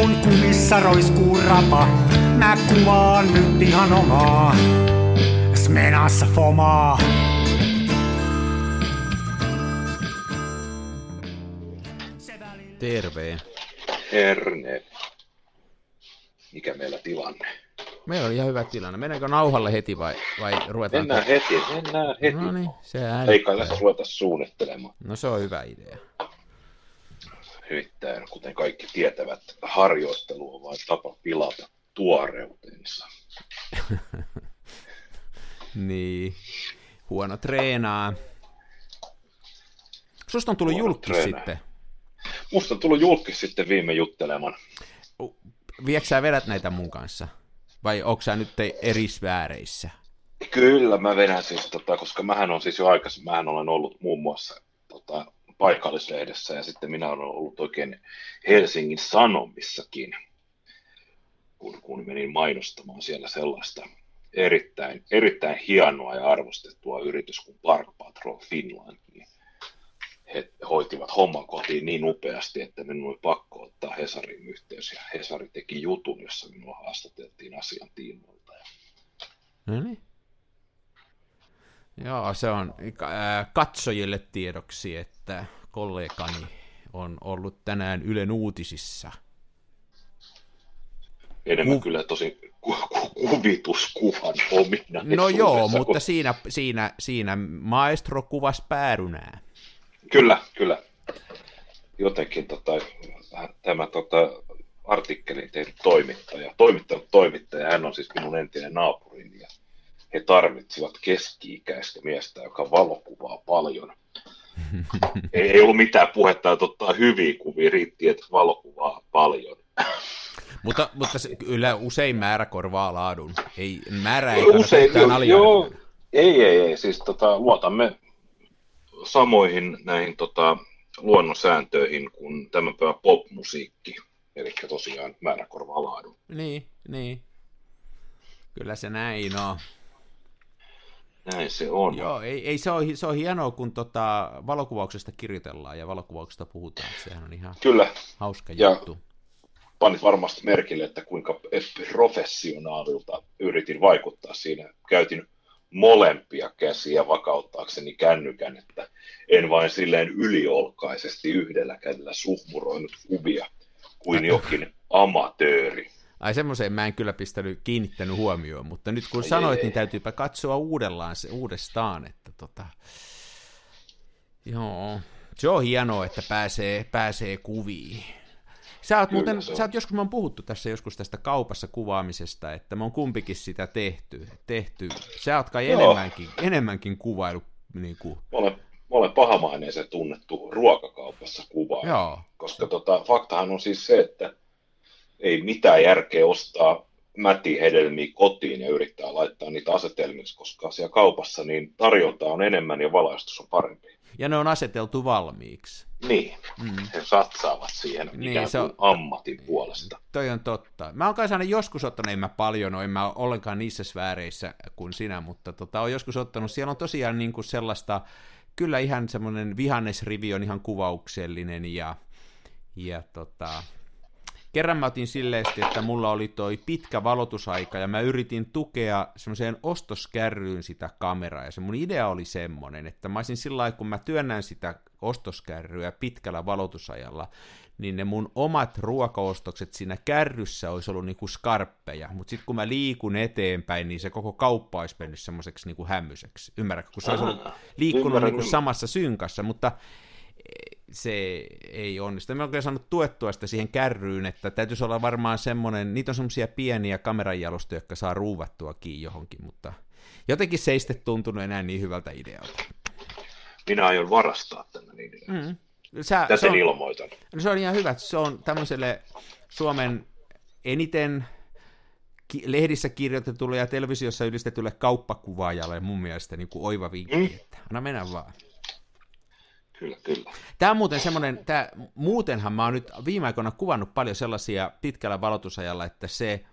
kun kumissa roiskuu rapa, mä kuvaan nyt ihan omaa. Smenassa fomaa. Terve. Herne. Mikä meillä tilanne? Meillä on ihan hyvä tilanne. Mennäänkö nauhalle heti vai, vai ruvetaan? Mennään heti, mennään heti. No niin, se Ei kai tässä ruveta suunnittelemaan. No se on hyvä idea. Nimittäin, kuten kaikki tietävät, harjoittelu on vain tapa pilata tuoreutensa. niin, huono treenaa. Susta on tullut Huono julkis treenaa. sitten. Musta on tullut julkis sitten viime jutteleman. Viekö sä vedät näitä mun kanssa? Vai onko sä nyt eri sfääreissä? Kyllä, mä vedän siis, tota, koska mähän on siis jo aikaisemmin, mähän olen ollut muun muassa tota, paikallislehdessä ja sitten minä olen ollut oikein Helsingin Sanomissakin, kun, kun menin mainostamaan siellä sellaista erittäin, erittäin hienoa ja arvostettua yritys kuin Park Patrol Finland, niin he hoitivat homman kotiin niin upeasti, että minun oli pakko ottaa Hesarin yhteys ja Hesari teki jutun, jossa minua haastateltiin asian tiimoilta. Ja No niin. Joo, se on katsojille tiedoksi, että kollegani on ollut tänään Ylen uutisissa. enemmän Kuv- kyllä tosi ku, ku, kuvituskuvan omina. No joo, mutta siinä, siinä, siinä maestro kuvasi päärynää. Kyllä, kyllä. Jotenkin tota, tämä tota, artikkelin tehnyt toimittaja, toimittanut toimittaja, hän on siis minun entinen naapurini ja he tarvitsivat keski-ikäistä miestä, joka valokuvaa paljon. ei, ei ollut mitään puhetta, että ottaa hyviä kuvia, riitti, että valokuvaa paljon. Mutta, mutta se, kyllä usein määrä korvaa laadun. Ei, määrä ei Usein, aliarvioida. joo, ei, ei, ei, siis tota, luotamme samoihin näihin tota, luonnonsääntöihin kuin tämän päivän popmusiikki, eli tosiaan määrä korvaa laadun. Niin, niin. Kyllä se näin on. Näin se on. Joo, ei, ei se, ole, se on hienoa, kun tota, valokuvauksesta kirjoitellaan ja valokuvauksesta puhutaan. Sehän on ihan Kyllä, hauska Ja- juttu. panit varmasti merkille, että kuinka professionaalilta yritin vaikuttaa siinä. Käytin molempia käsiä vakauttaakseni kännykän, että en vain silleen yliolkaisesti yhdellä kädellä suhmuroinut kuvia kuin jokin amatööri. Ai semmoiseen mä en kyllä pistänyt, kiinnittänyt huomioon, mutta nyt kun sanoit, ei. niin täytyypä katsoa uudellaan se, uudestaan, että tota... Joo, se on hienoa, että pääsee, pääsee kuviin. Sä oot, Kyllä muuten, se sä oot joskus, me on puhuttu tässä joskus tästä kaupassa kuvaamisesta, että me on kumpikin sitä tehty. tehty. Sä oot kai Joo. enemmänkin, enemmänkin kuvailu, niin kuin, Mä olen, mä olen pahamaineisen tunnettu ruokakaupassa kuvaa. joo, Koska tota, faktahan on siis se, että ei mitään järkeä ostaa mätihedelmiä kotiin ja yrittää laittaa niitä asetelmiksi, koska siellä kaupassa niin tarjonta on enemmän ja valaistus on parempi. ja ne on aseteltu valmiiksi. Niin, Mm. he satsaavat siihen Niin, ikään se kuin on- ammatin puolesta. Toi on totta. Mä oon kai saanut joskus ottanut, en mä paljon ole, en mä ole ollenkaan niissä sfääreissä kuin sinä, mutta tota, oon joskus ottanut, siellä on tosiaan niin kuin sellaista, kyllä ihan semmoinen vihannesrivi on ihan kuvauksellinen ja, ja tota, kerran mä otin silleesti, että mulla oli toi pitkä valotusaika ja mä yritin tukea semmoiseen ostoskärryyn sitä kameraa ja se mun idea oli semmoinen, että mä olisin sillä lailla, kun mä työnnän sitä ostoskärryä pitkällä valotusajalla, niin ne mun omat ruokaostokset siinä kärryssä olisi ollut niinku skarppeja, mutta sitten kun mä liikun eteenpäin, niin se koko kauppa olisi mennyt semmoiseksi niinku hämmyseksi. Ymmärrätkö? Kun se olisi ollut liikkunut ymmärrän, niinku samassa synkassa, mutta se ei onnistu. Mä oikein saanut tuettua sitä siihen kärryyn, että täytyisi olla varmaan semmoinen, niitä on semmoisia pieniä kameranjalostoja, jotka saa ruuvattua kiinni johonkin, mutta jotenkin se ei sitten tuntunut enää niin hyvältä idealta. Minä aion varastaa tämän idean. Mm. Sä, se, Täten on, ilmoitan. no se on ihan hyvä, se on tämmöiselle Suomen eniten lehdissä kirjoitetulle ja televisiossa ylistetylle kauppakuvaajalle mun mielestä niin kuin oiva vinkki, Mm. että anna mennä vaan. Kyllä, kyllä. Tämä on muuten semmoinen, tämä, muutenhan mä oon nyt viime aikoina kuvannut paljon sellaisia pitkällä valotusajalla, että se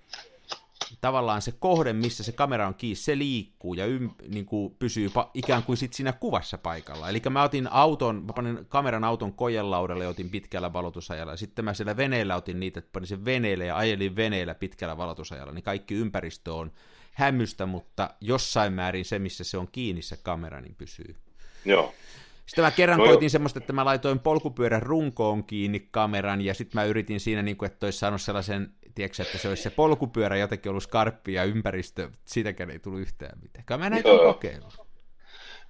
tavallaan se kohde, missä se kamera on kiinni, se liikkuu ja ym, niin kuin pysyy pa- ikään kuin sit siinä kuvassa paikalla. Eli mä otin auton, mä panin kameran auton kojelaudalle ja otin pitkällä valotusajalla. Ja sitten mä siellä veneellä otin niitä, että panin sen veneelle ja ajelin veneellä pitkällä valotusajalla. Niin kaikki ympäristö on hämystä, mutta jossain määrin se, missä se on kiinni se kamera, niin pysyy. Joo. Sitten mä kerran no koitin semmoista, että mä laitoin polkupyörän runkoon kiinni kameran, ja sitten mä yritin siinä, niin kuin, että olisi saanut sellaisen, tiedätkö, että se olisi se polkupyörä jotenkin ollut skarppi ja ympäristö, siitäkään ei tullut yhtään mitään. Kyllä mä näitä kokeillut.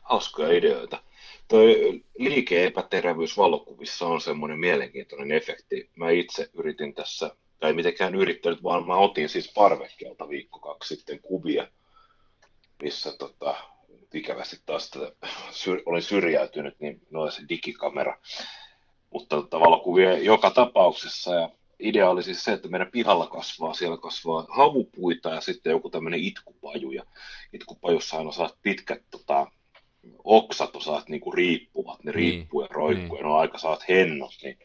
Hauskoja ideoita. Toi liike-epäterävyys valokuvissa on semmoinen mielenkiintoinen efekti. Mä itse yritin tässä, tai mitenkään yrittänyt, vaan mä otin siis parvekkeelta viikko kaksi sitten kuvia, missä tota, ikävästi taas syr, olin syrjäytynyt, niin noin se digikamera. Mutta tota, valokuvia joka tapauksessa ja idea oli siis se, että meidän pihalla kasvaa, siellä kasvaa havupuita ja sitten joku tämmöinen itkupaju. Ja itkupajussa on saat pitkät tota, oksat, osaat niinku riippuvat, ne niin, riippuu ja roikkuu niin. ja ne on aika saat hennot, niin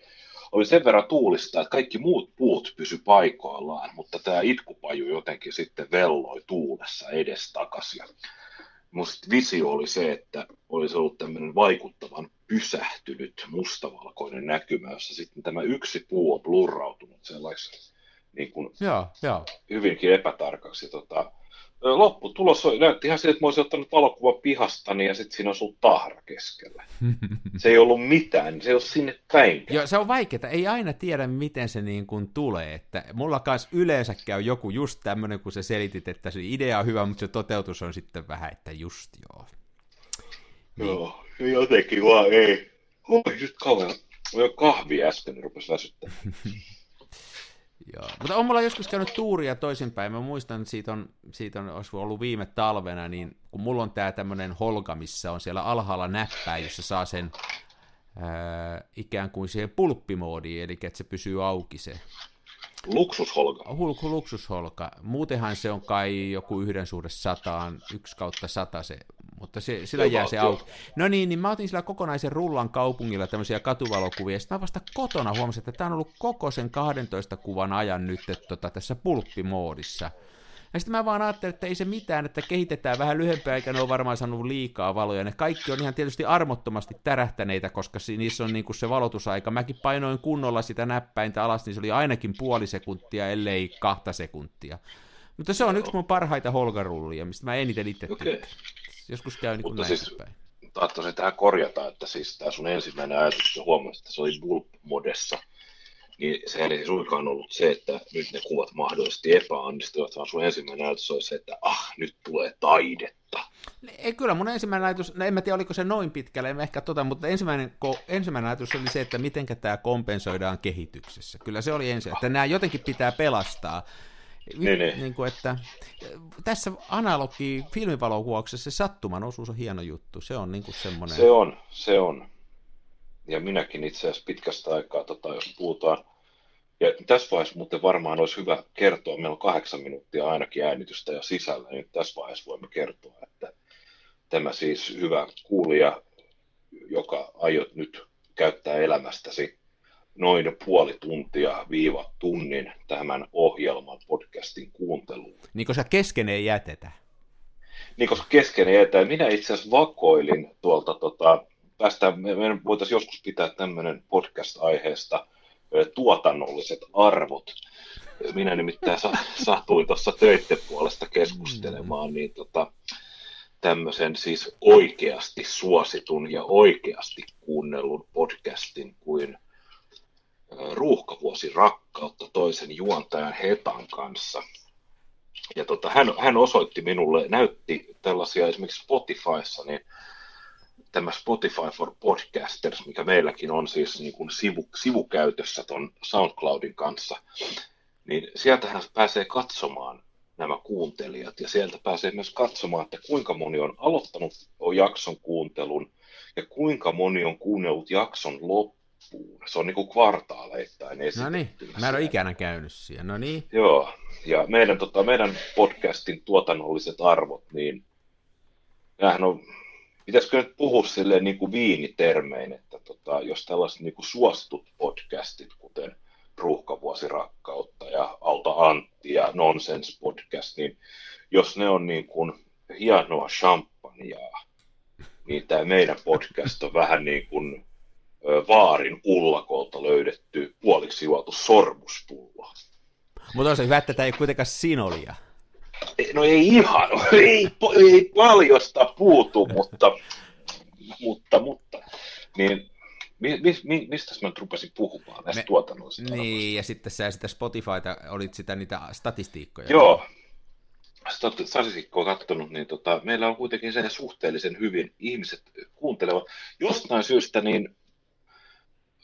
oli sen verran tuulista, että kaikki muut puut pysy paikoillaan, mutta tämä itkupaju jotenkin sitten velloi tuulessa edestakas. Ja musta visio oli se, että olisi ollut tämmöinen vaikuttavan pysähtynyt mustavalkoinen näkymä, jossa sitten tämä yksi puu on blurrautunut sellaiseksi niin kuin joo, joo. hyvinkin epätarkaksi. Tota, lopputulos näytti ihan siltä, että mä olisin ottanut valokuva pihastani ja sitten siinä on ollut tahra keskellä. Se ei ollut mitään, se ei ole sinne päin. Joo, se on vaikeaa, ei aina tiedä, miten se niin kuin tulee. Että mulla kanssa yleensä käy joku just tämmöinen, kun sä selitit, että se idea on hyvä, mutta se toteutus on sitten vähän, että just joo. Niin. Joo, jotenkin vaan ei. Oi, nyt. Mä kahvi äsken, niin rupesi väsyttämään. Joo. Mutta on mulla joskus käynyt tuuria toisinpäin. Mä muistan, että siitä on, siitä on olisi ollut viime talvena, niin kun mulla on tää tämmönen holka, missä on siellä alhaalla näppää, jossa saa sen ää, ikään kuin siihen pulppimoodiin, eli että se pysyy auki se. Luksusholka. Hulku luksusholka. Muutenhan se on kai joku yhden suhde sataan, yksi kautta sata se mutta se, sillä jää se auki. No niin, niin mä otin sillä kokonaisen rullan kaupungilla tämmöisiä katuvalokuvia, sitten mä vasta kotona huomasin, että tämä on ollut koko sen 12 kuvan ajan nyt että tota, tässä pulppimoodissa. Ja sitten mä vaan ajattelin, että ei se mitään, että kehitetään vähän lyhempää, eikä ne ole varmaan saanut liikaa valoja. Ne kaikki on ihan tietysti armottomasti tärähtäneitä, koska niissä on niin kuin se valotusaika. Mäkin painoin kunnolla sitä näppäintä alas, niin se oli ainakin puoli sekuntia, ellei kahta sekuntia. Mutta se on yksi mun parhaita holgarullia, mistä mä eniten itse okay. Joskus käy niin kuin Mutta siis, päin. tahtoisin tähän korjata, että siis tämä sun ensimmäinen ajatus, huomasit, että se oli Bulb-modessa, niin se ei suinkaan ollut se, että nyt ne kuvat mahdollisesti epäonnistuvat, vaan sun ensimmäinen ajatus oli se, että ah, nyt tulee taidetta. Ei, kyllä mun ensimmäinen ajatus, no en mä tiedä oliko se noin pitkälle, en ehkä tota, mutta ensimmäinen, ko, ensimmäinen ajatus oli se, että miten tämä kompensoidaan kehityksessä. Kyllä se oli ensin, että nämä jotenkin pitää pelastaa. Niin, niin. Niin kuin, että tässä analogi filmivalokuvauksessa se sattuman osuus on hieno juttu. Se on niin kuin semmoinen... Se on, se on. Ja minäkin itse asiassa pitkästä aikaa, tota, jos puhutaan, ja tässä vaiheessa muuten varmaan olisi hyvä kertoa, meillä on kahdeksan minuuttia ainakin äänitystä ja sisällä, niin tässä vaiheessa voimme kertoa, että tämä siis hyvä kuulija, joka aiot nyt käyttää elämästäsi noin puoli tuntia viiva tunnin tämän ohjelman podcastin kuunteluun. Niin koska kesken ei jätetä. Niin koska kesken ei jätetä. Minä itse asiassa vakoilin tuolta, tota, tästä, me voitaisiin joskus pitää tämmöinen podcast-aiheesta tuotannolliset arvot. Minä nimittäin sa- satuin tuossa töiden puolesta keskustelemaan, niin tota, tämmöisen siis oikeasti suositun ja oikeasti kuunnellun podcastin kuin – ruuhkavuosi rakkautta toisen juontajan Hetan kanssa. Ja tota, hän, hän osoitti minulle, näytti tällaisia esimerkiksi Spotifyssa, niin tämä Spotify for Podcasters, mikä meilläkin on siis niin kuin sivu, sivukäytössä tuon SoundCloudin kanssa, niin sieltähän pääsee katsomaan nämä kuuntelijat ja sieltä pääsee myös katsomaan, että kuinka moni on aloittanut jakson kuuntelun ja kuinka moni on kuunnellut jakson loppuun. Se on niin kuin kvartaaleittain No niin, mä en ole ikänä käynyt siellä. No niin. Joo, ja meidän, tota, meidän podcastin tuotannolliset arvot, niin nämähän on, pitäisikö nyt puhua silleen niin kuin viinitermein, että tota, jos tällaiset niin kuin suositut podcastit, kuten ruuhkavuosirakkautta ja Auta Antti ja Nonsense Podcast, niin jos ne on niin kuin hienoa champagnea, niin tämä meidän podcast on vähän niin kuin vaarin ullakolta löydetty puoliksi juotu sormuspullo. Mutta on se hyvä, että tämä ei kuitenkaan sinolia. No ei ihan, ei, ei paljosta puutu, mutta, mutta, mutta, niin mi, mi, mistä mä nyt rupesin puhumaan näistä tuotannollisista Niin, ja sitten sä sitä Spotifyta, olit sitä niitä statistiikkoja. Joo, statistiikkoa katsonut, niin tota, meillä on kuitenkin se suhteellisen hyvin ihmiset kuuntelevat. Jostain syystä niin,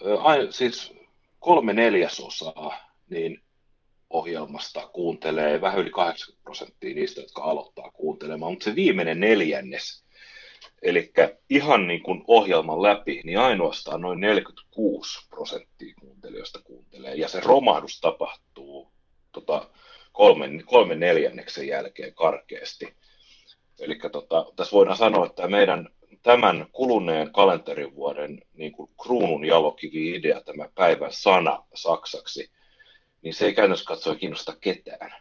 ä, siis kolme neljäsosaa niin ohjelmasta kuuntelee vähän yli 80 prosenttia niistä, jotka aloittaa kuuntelemaan, mutta se viimeinen neljännes, eli ihan niin kuin ohjelman läpi, niin ainoastaan noin 46 prosenttia kuuntelijoista kuuntelee, ja se romahdus tapahtuu tota, kolmen, kolmen neljänneksen jälkeen karkeasti. Eli tota, tässä voidaan sanoa, että meidän tämän kuluneen kalenterivuoden niin kuin kruunun jalokivi-idea, tämä päivän sana saksaksi, niin se ei käytännössä katsoa kiinnosta ketään.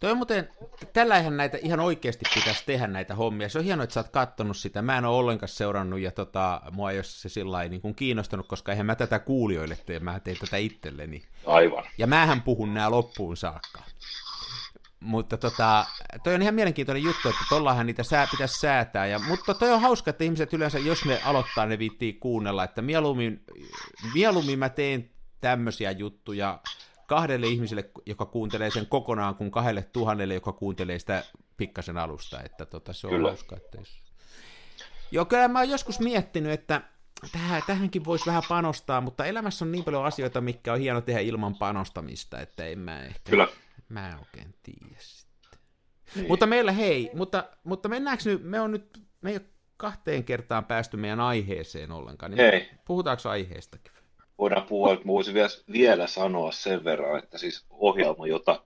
Toi muuten, tällä eihän näitä ihan oikeasti pitäisi tehdä näitä hommia. Se on hienoa, että sä oot kattonut sitä. Mä en ole ollenkaan seurannut ja tota, mua ei ole se sillä niin kuin kiinnostanut, koska eihän mä tätä kuulijoille tee, mä teen tätä itselleni. Aivan. Ja mähän puhun nämä loppuun saakka. Mutta tota, toi on ihan mielenkiintoinen juttu, että tollahan niitä sää, pitäisi säätää. Ja, mutta toi on hauska, että ihmiset yleensä, jos ne aloittaa, ne viittii kuunnella, että mieluummin, mieluummin mä teen tämmöisiä juttuja, kahdelle ihmiselle, joka kuuntelee sen kokonaan, kuin kahdelle tuhannelle, joka kuuntelee sitä pikkasen alusta. Että tota, se on kyllä. hauska. Että jos... Joo, kyllä mä oon joskus miettinyt, että tähän, tähänkin voisi vähän panostaa, mutta elämässä on niin paljon asioita, mikä on hieno tehdä ilman panostamista, että en mä ehkä... Kyllä. Mä en oikein tiedä sitten. Niin. Mutta meillä hei, mutta, mutta mennäänkö nyt, me on nyt, me ei ole kahteen kertaan päästy meidän aiheeseen ollenkaan, niin hei. puhutaanko aiheestakin? Voidaan puhua, että voisin vielä, sanoa sen verran, että siis ohjelma, jota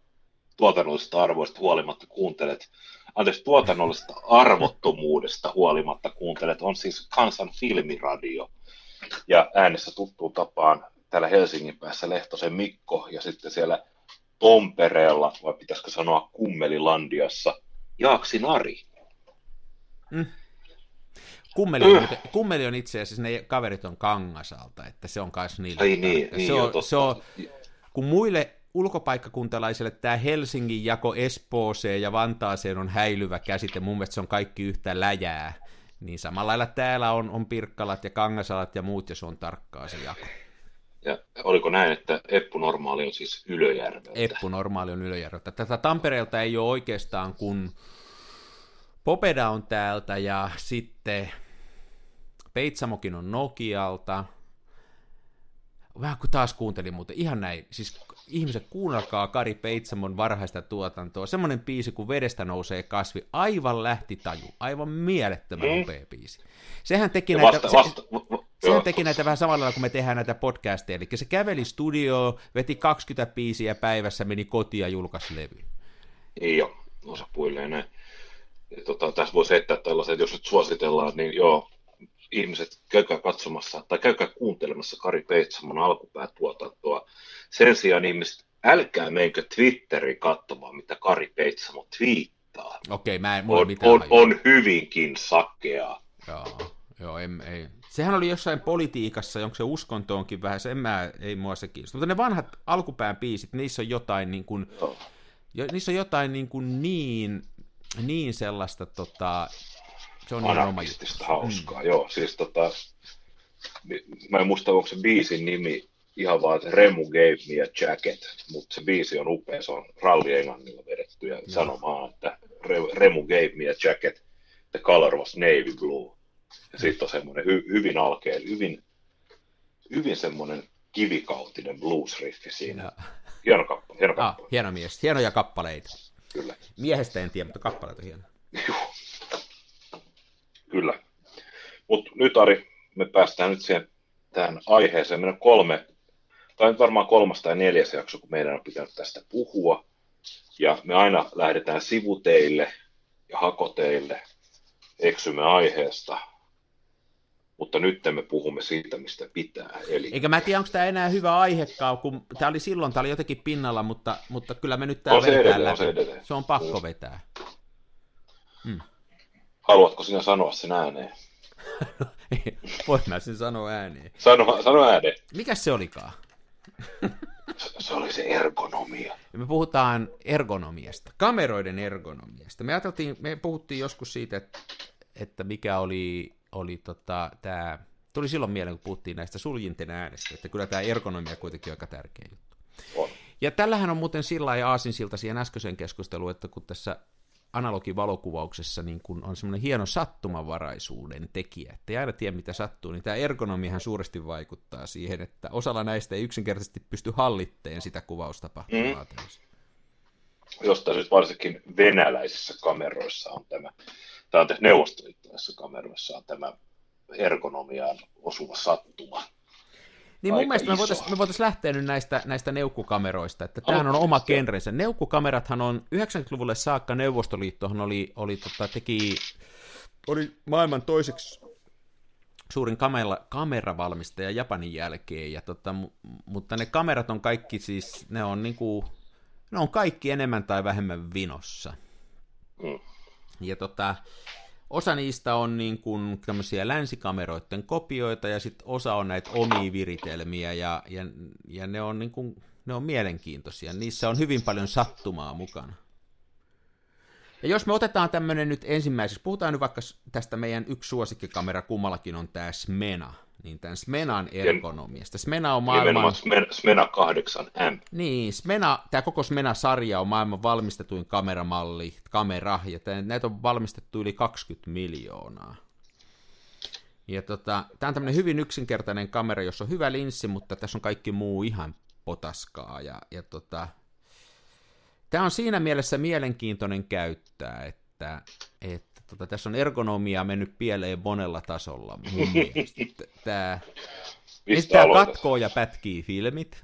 tuotannollisesta arvoista huolimatta kuuntelet, anteeksi, tuotannollisesta arvottomuudesta huolimatta kuuntelet, on siis Kansan filmiradio. Ja äänessä tuttuun tapaan täällä Helsingin päässä Lehtosen Mikko ja sitten siellä Tompereella, vai pitäisikö sanoa Kummelilandiassa, Jaaksi Nari. Mm. Kummeli, on, kummeli on itse asiassa, ne kaverit on Kangasalta, että se on myös niillä. Ai niin, niin se, on, jo, se on, kun muille ulkopaikkakuntalaisille tämä Helsingin jako Espooseen ja Vantaaseen on häilyvä käsite, mun mielestä se on kaikki yhtä läjää, niin samalla lailla täällä on, on Pirkkalat ja Kangasalat ja muut, ja se on tarkkaa se jako. Ja oliko näin, että Eppu Normaali on siis Ylöjärveltä? Eppu Normaali on Ylöjärveltä. Tätä Tampereelta ei ole oikeastaan kun Popeda on täältä ja sitten Peitsamokin on Nokialta. Vähän kuin taas kuuntelin muuten, ihan näin, siis ihmiset kuunnelkaa Kari Peitsamon varhaista tuotantoa. Semmoinen biisi, kun vedestä nousee kasvi, aivan lähti taju, aivan mielettömän mm. nopea biisi. Sehän teki, näitä, vasta, vasta, se, sehän teki näitä vähän samalla kun me tehdään näitä podcasteja, eli se käveli studioon, veti 20 biisiä päivässä, meni kotiin ja julkaisi levy. Ei ole, osapuilleen näin. Tota, tässä voisi heittää tällaiset, jos nyt suositellaan, niin joo, ihmiset, käykää katsomassa tai käykää kuuntelemassa Kari Peitsamon alkupäätuotantoa. Sen sijaan ihmiset, älkää menkö Twitteriin katsomaan, mitä Kari Peitsamo twiittaa. Okei, mä en, on, mitään on, on, hyvinkin sakea. Joo, joo en, ei. Sehän oli jossain politiikassa, onko se uskontoonkin vähän, se en mä, ei mua se kiinnosta. Mutta ne vanhat alkupään biisit, niissä on jotain niin kuin, jo, niissä on jotain niin, kuin niin, niin sellaista tota, se on anarkistista hauskaa, mm. joo. Siis tota, mä en muista, onko se biisin nimi ihan vaan, että Remu gave me a jacket, mutta se biisi on upea, se on ralli englannilla vedetty ja sanomaan, että Remu gave me a jacket, the color was navy blue. Ja sitten on semmoinen hy, hyvin alkeen, hyvin, hyvin semmoinen kivikautinen blues-riffi siinä. Hieno kappale. Hieno, kappale. Ah, hieno mies, hienoja kappaleita. Kyllä. Miehestä en tiedä, mutta kappaleita on hieno. Kyllä. Mutta nyt Ari, me päästään nyt siihen tähän aiheeseen. Meillä on kolme, tai varmaan kolmas tai neljäs jakso, kun meidän on pitänyt tästä puhua. Ja me aina lähdetään sivuteille ja hakoteille, eksymme aiheesta. mutta nyt me puhumme siitä, mistä pitää. Eli... Eikä mä tiedä, onko tämä enää hyvä aihekaan, kun tämä oli silloin, tämä oli jotenkin pinnalla, mutta, mutta kyllä me nyt tämä on se, edelleen, on se, edelleen. se on pakko vetää. Haluatko sinä sanoa sen ääneen? Voin mä sen sanoa ääneen. Sano, sano ääneen. Mikäs se olikaan? se oli se ergonomia. Me puhutaan ergonomiasta, kameroiden ergonomiasta. Me, ajateltiin, me puhuttiin joskus siitä, että, että mikä oli, oli tota, tämä, tuli silloin mieleen, kun puhuttiin näistä suljinten äänestä, että kyllä tämä ergonomia kuitenkin on aika tärkeä juttu. On. Ja tällähän on muuten sillä lailla aasinsilta siihen äskeiseen keskusteluun, että kun tässä analogivalokuvauksessa niin kun on semmoinen hieno sattumanvaraisuuden tekijä, että ei aina tiedä mitä sattuu, niin tämä ergonomiahan suuresti vaikuttaa siihen, että osalla näistä ei yksinkertaisesti pysty hallitteen sitä kuvaustapahtumaa mm. Jostain nyt varsinkin venäläisissä kameroissa on tämä, on neuvostoliittolaisissa kameroissa on tämä ergonomiaan osuva sattuma. Niin mun mielestä me voitaisiin me voitais lähteä nyt näistä, näistä neukkukameroista, että tämähän on oma genrensä. Neukkukamerathan on 90-luvulle saakka Neuvostoliittohan oli, oli tota, teki, oli maailman toiseksi suurin kamera, kameravalmistaja Japanin jälkeen, ja tota, mutta ne kamerat on kaikki siis, ne on niinku, ne on kaikki enemmän tai vähemmän vinossa. Mm. Ja tota, osa niistä on niin kuin tämmöisiä länsikameroiden kopioita ja sitten osa on näitä omia viritelmiä ja, ja, ja ne, on niin kuin, ne on mielenkiintoisia. Niissä on hyvin paljon sattumaa mukana. Ja jos me otetaan tämmöinen nyt ensimmäiseksi, puhutaan nyt vaikka tästä meidän yksi suosikkikamera, kummallakin on tämä Smena niin tämän Smenan ergonomiasta. Smena on maailman... Smena 8M. Niin, Smena, tämä koko Smena-sarja on maailman valmistetuin kameramalli, kamera, ja näitä on valmistettu yli 20 miljoonaa. Ja tota, tämä on tämmöinen hyvin yksinkertainen kamera, jossa on hyvä linssi, mutta tässä on kaikki muu ihan potaskaa. Ja, ja tota, tämä on siinä mielessä mielenkiintoinen käyttää, että, että tota, tässä on ergonomia mennyt pieleen monella tasolla mun mielestä. Tämä, tämä katkoo ja pätkii filmit.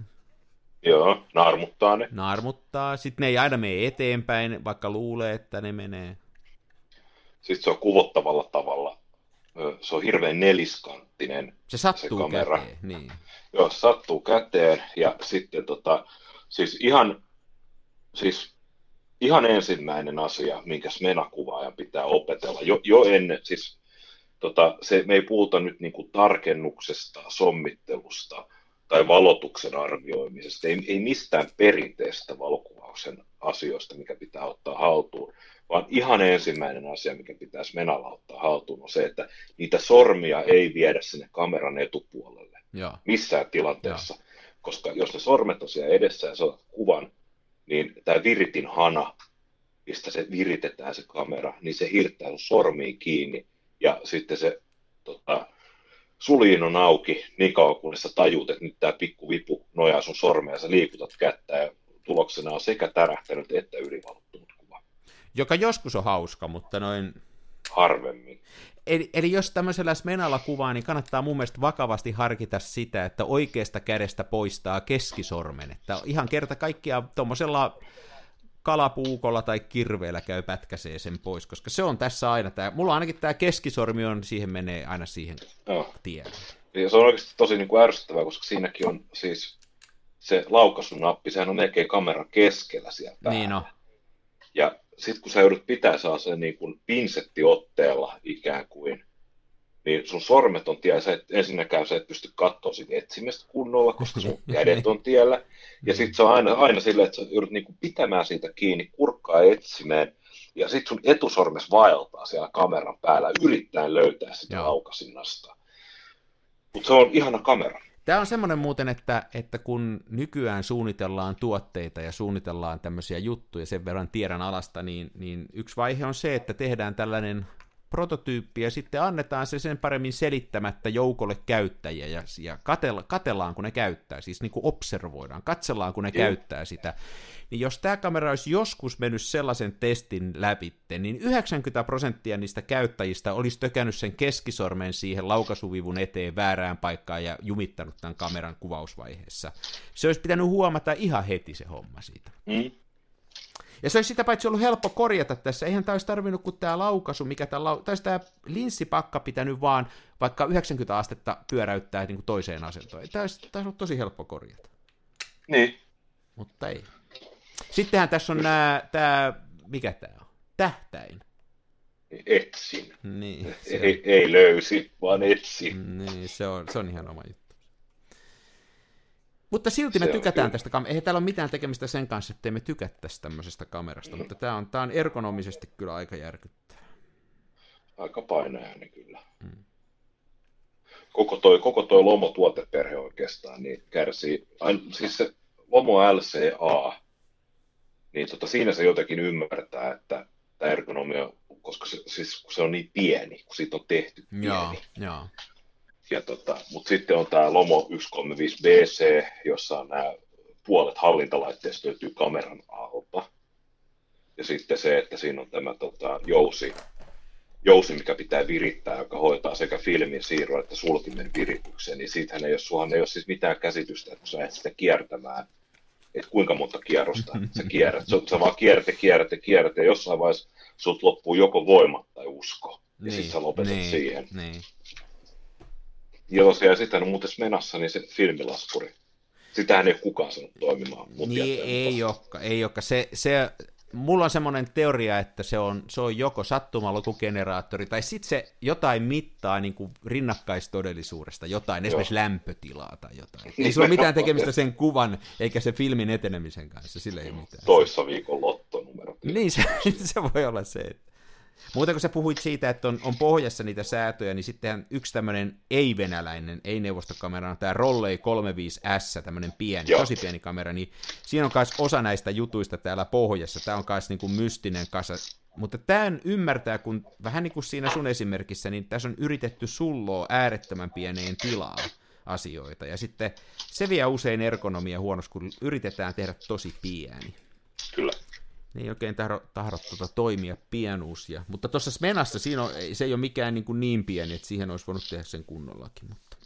Joo, naarmuttaa ne. Naarmuttaa. Sitten ne ei aina mene eteenpäin, vaikka luulee, että ne menee. Sitten se on kuvottavalla tavalla. Se on hirveän neliskanttinen. Se sattuu se kamera. käteen, niin. Joo, sattuu käteen ja sitten tota, siis ihan, siis ihan ensimmäinen asia, minkä menakuvaajan pitää opetella, jo, jo ennen, siis tota, se, me ei puhuta nyt niin kuin tarkennuksesta, sommittelusta tai valotuksen arvioimisesta, ei, ei mistään perinteistä valokuvauksen asioista, mikä pitää ottaa haltuun, vaan ihan ensimmäinen asia, mikä pitäisi menalla ottaa haltuun, on se, että niitä sormia ei viedä sinne kameran etupuolelle ja. missään tilanteessa, ja. koska jos ne sormet on siellä edessä ja sä kuvan, niin tämä viritin hana, mistä se viritetään se kamera, niin se hirttää sun sormiin kiinni ja sitten se tota, suliin on auki niin kauan, kunnes sä tajuut, että nyt tämä pikku vipu nojaa sun sormea sä liikutat kättä ja tuloksena on sekä tärähtänyt että ylivalottunut kuva. Joka joskus on hauska, mutta noin... Harvemmin. Eli, eli jos tämmöisellä smenalla kuvaa, niin kannattaa mun mielestä vakavasti harkita sitä, että oikeasta kädestä poistaa keskisormen. Että ihan kerta kaikkiaan tuommoisella kalapuukolla tai kirveellä käy pätkäsee sen pois, koska se on tässä aina tämä, mulla ainakin tämä keskisormi on, siihen menee aina siihen Joo. tielle. Ja se on oikeasti tosi niin kuin ärsyttävää, koska siinäkin on siis se laukaisunappi, sehän on melkein kameran keskellä siellä päällä. Niin on. Ja sitten kun sä joudut pitää saa sen niin kuin pinsettiotteella ikään kuin, niin sun sormet on tiellä, sä et, ensinnäkään sä et pysty katsoa siitä etsimestä kunnolla, koska sun kädet on tiellä, ja sitten se on aina, aina silleen, että sä joudut niinku pitämään siitä kiinni, kurkkaa etsimään, ja sitten sun etusormes vaeltaa siellä kameran päällä, yrittäen löytää sitä Joo. laukasinnasta. Mutta se on ihana kamera. Tämä on semmoinen muuten, että, että kun nykyään suunnitellaan tuotteita ja suunnitellaan tämmöisiä juttuja, sen verran tiedän alasta, niin, niin yksi vaihe on se, että tehdään tällainen prototyyppi ja sitten annetaan se sen paremmin selittämättä joukolle käyttäjiä ja, ja katella, katellaan, kun ne käyttää, siis niin kuin observoidaan, katsellaan, kun ne mm. käyttää sitä. Niin jos tämä kamera olisi joskus mennyt sellaisen testin läpi, niin 90 prosenttia niistä käyttäjistä olisi tökännyt sen keskisormen siihen laukaisuvivun eteen väärään paikkaan ja jumittanut tämän kameran kuvausvaiheessa. Se olisi pitänyt huomata ihan heti se homma siitä. Mm. Ja se olisi sitä paitsi ollut helppo korjata tässä. Eihän tämä olisi tarvinnut kuin tämä laukaisu, mikä tämä, lau... tai tämä linssipakka pitänyt vaan vaikka 90 astetta pyöräyttää niin kuin toiseen asentoon. Tämä olisi, tämä olisi ollut tosi helppo korjata. Niin. Mutta ei. Sittenhän tässä on nämä, tämä, mikä tämä on? Tähtäin. Etsin. Niin, se, Ei, ei löysi, vaan etsin. niin, se on, se on ihan oma juttu. Mutta silti me Se on tykätään kyllä. tästä kamerasta. Eihän täällä ole mitään tekemistä sen kanssa, ettei me tykättäisi tämmöisestä kamerasta, mutta tämä on, tämä on ergonomisesti kyllä aika järkyttävä. Aika painajainen kyllä. Koko toi, koko toi Lomo-tuoteperhe oikeastaan niin kärsii, ain, siis se Lomo LCA, niin tota, siinä se jotenkin ymmärtää, että tämä ergonomia, koska se, siis, kun se on niin pieni, kun siitä on tehty pieni. Joo, joo. Ja tota, mutta sitten on tämä Lomo 135BC, jossa on nämä puolet hallintalaitteista löytyy kameran alta. Ja sitten se, että siinä on tämä tota, jousi, jousi, mikä pitää virittää, joka hoitaa sekä filmin siirron että sulkimen virityksen, niin siitähän ei ole, suhan ei ole siis mitään käsitystä, että kun sä lähdet sitä kiertämään, että kuinka monta kierrosta sä kierrät. Sä, sä vaan kierrät ja kierrät ja kierrät, ja jossain vaiheessa sut loppuu joko voimat tai usko. Ja niin, sitten sä lopetat niin, siihen. Niin. Ja tosiaan sitten on muuten menassa niin se filmilaskuri. Sitähän ei ole kukaan sanonut toimimaan. Niin ei olekaan, ei olekaan. Se, se, mulla on semmoinen teoria, että se on, se on joko sattumalukugeneraattori, tai sitten se jotain mittaa niin kuin rinnakkaistodellisuudesta, jotain, esimerkiksi lämpötilaa tai jotain. Ei sillä ole mitään tekemistä sen kuvan, eikä se filmin etenemisen kanssa, sillä ei ole mitään. Toissa viikon lottonumero. Niin, se, se voi olla se. Että. Muuten kun sä puhuit siitä, että on, on pohjassa niitä säätöjä, niin sittenhän yksi tämmöinen ei-venäläinen, ei-neuvostokamera on tämä Rollei 35S, tämmöinen pieni, Joo. tosi pieni kamera, niin siinä on myös osa näistä jutuista täällä pohjassa. Tämä on myös niinku mystinen kasa. Mutta tämän ymmärtää, kun vähän niin kuin siinä sun esimerkissä, niin tässä on yritetty sulloa äärettömän pieneen tilaan asioita. Ja sitten se vie usein ergonomia huonoksi, kun yritetään tehdä tosi pieni. Kyllä. Ne ei oikein tahdo, tahdo tuota toimia pienuus. Ja, mutta tuossa Smenassa siinä on, se ei ole mikään niin, kuin niin pieni, että siihen olisi voinut tehdä sen kunnollakin. Mutta...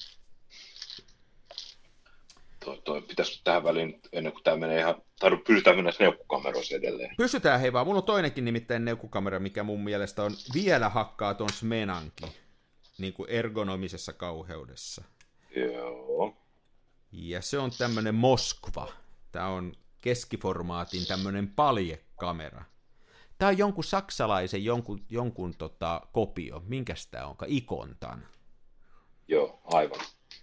Toi, toi pitäisi tähän väliin, ennen kuin tämä menee ihan, tai pysytään mennä neukkukameroissa edelleen. Pysytään hei vaan, mulla on toinenkin nimittäin neukkukamera, mikä mun mielestä on vielä hakkaa ton Smenankin, niin kuin ergonomisessa kauheudessa. Joo. Ja se on tämmönen Moskva. Tämä on keskiformaatin tämmönen paljekamera. Tämä on jonkun saksalaisen jonkun, jonkun tota, kopio. Minkäs tämä onka? Ikontan. Joo, aivan.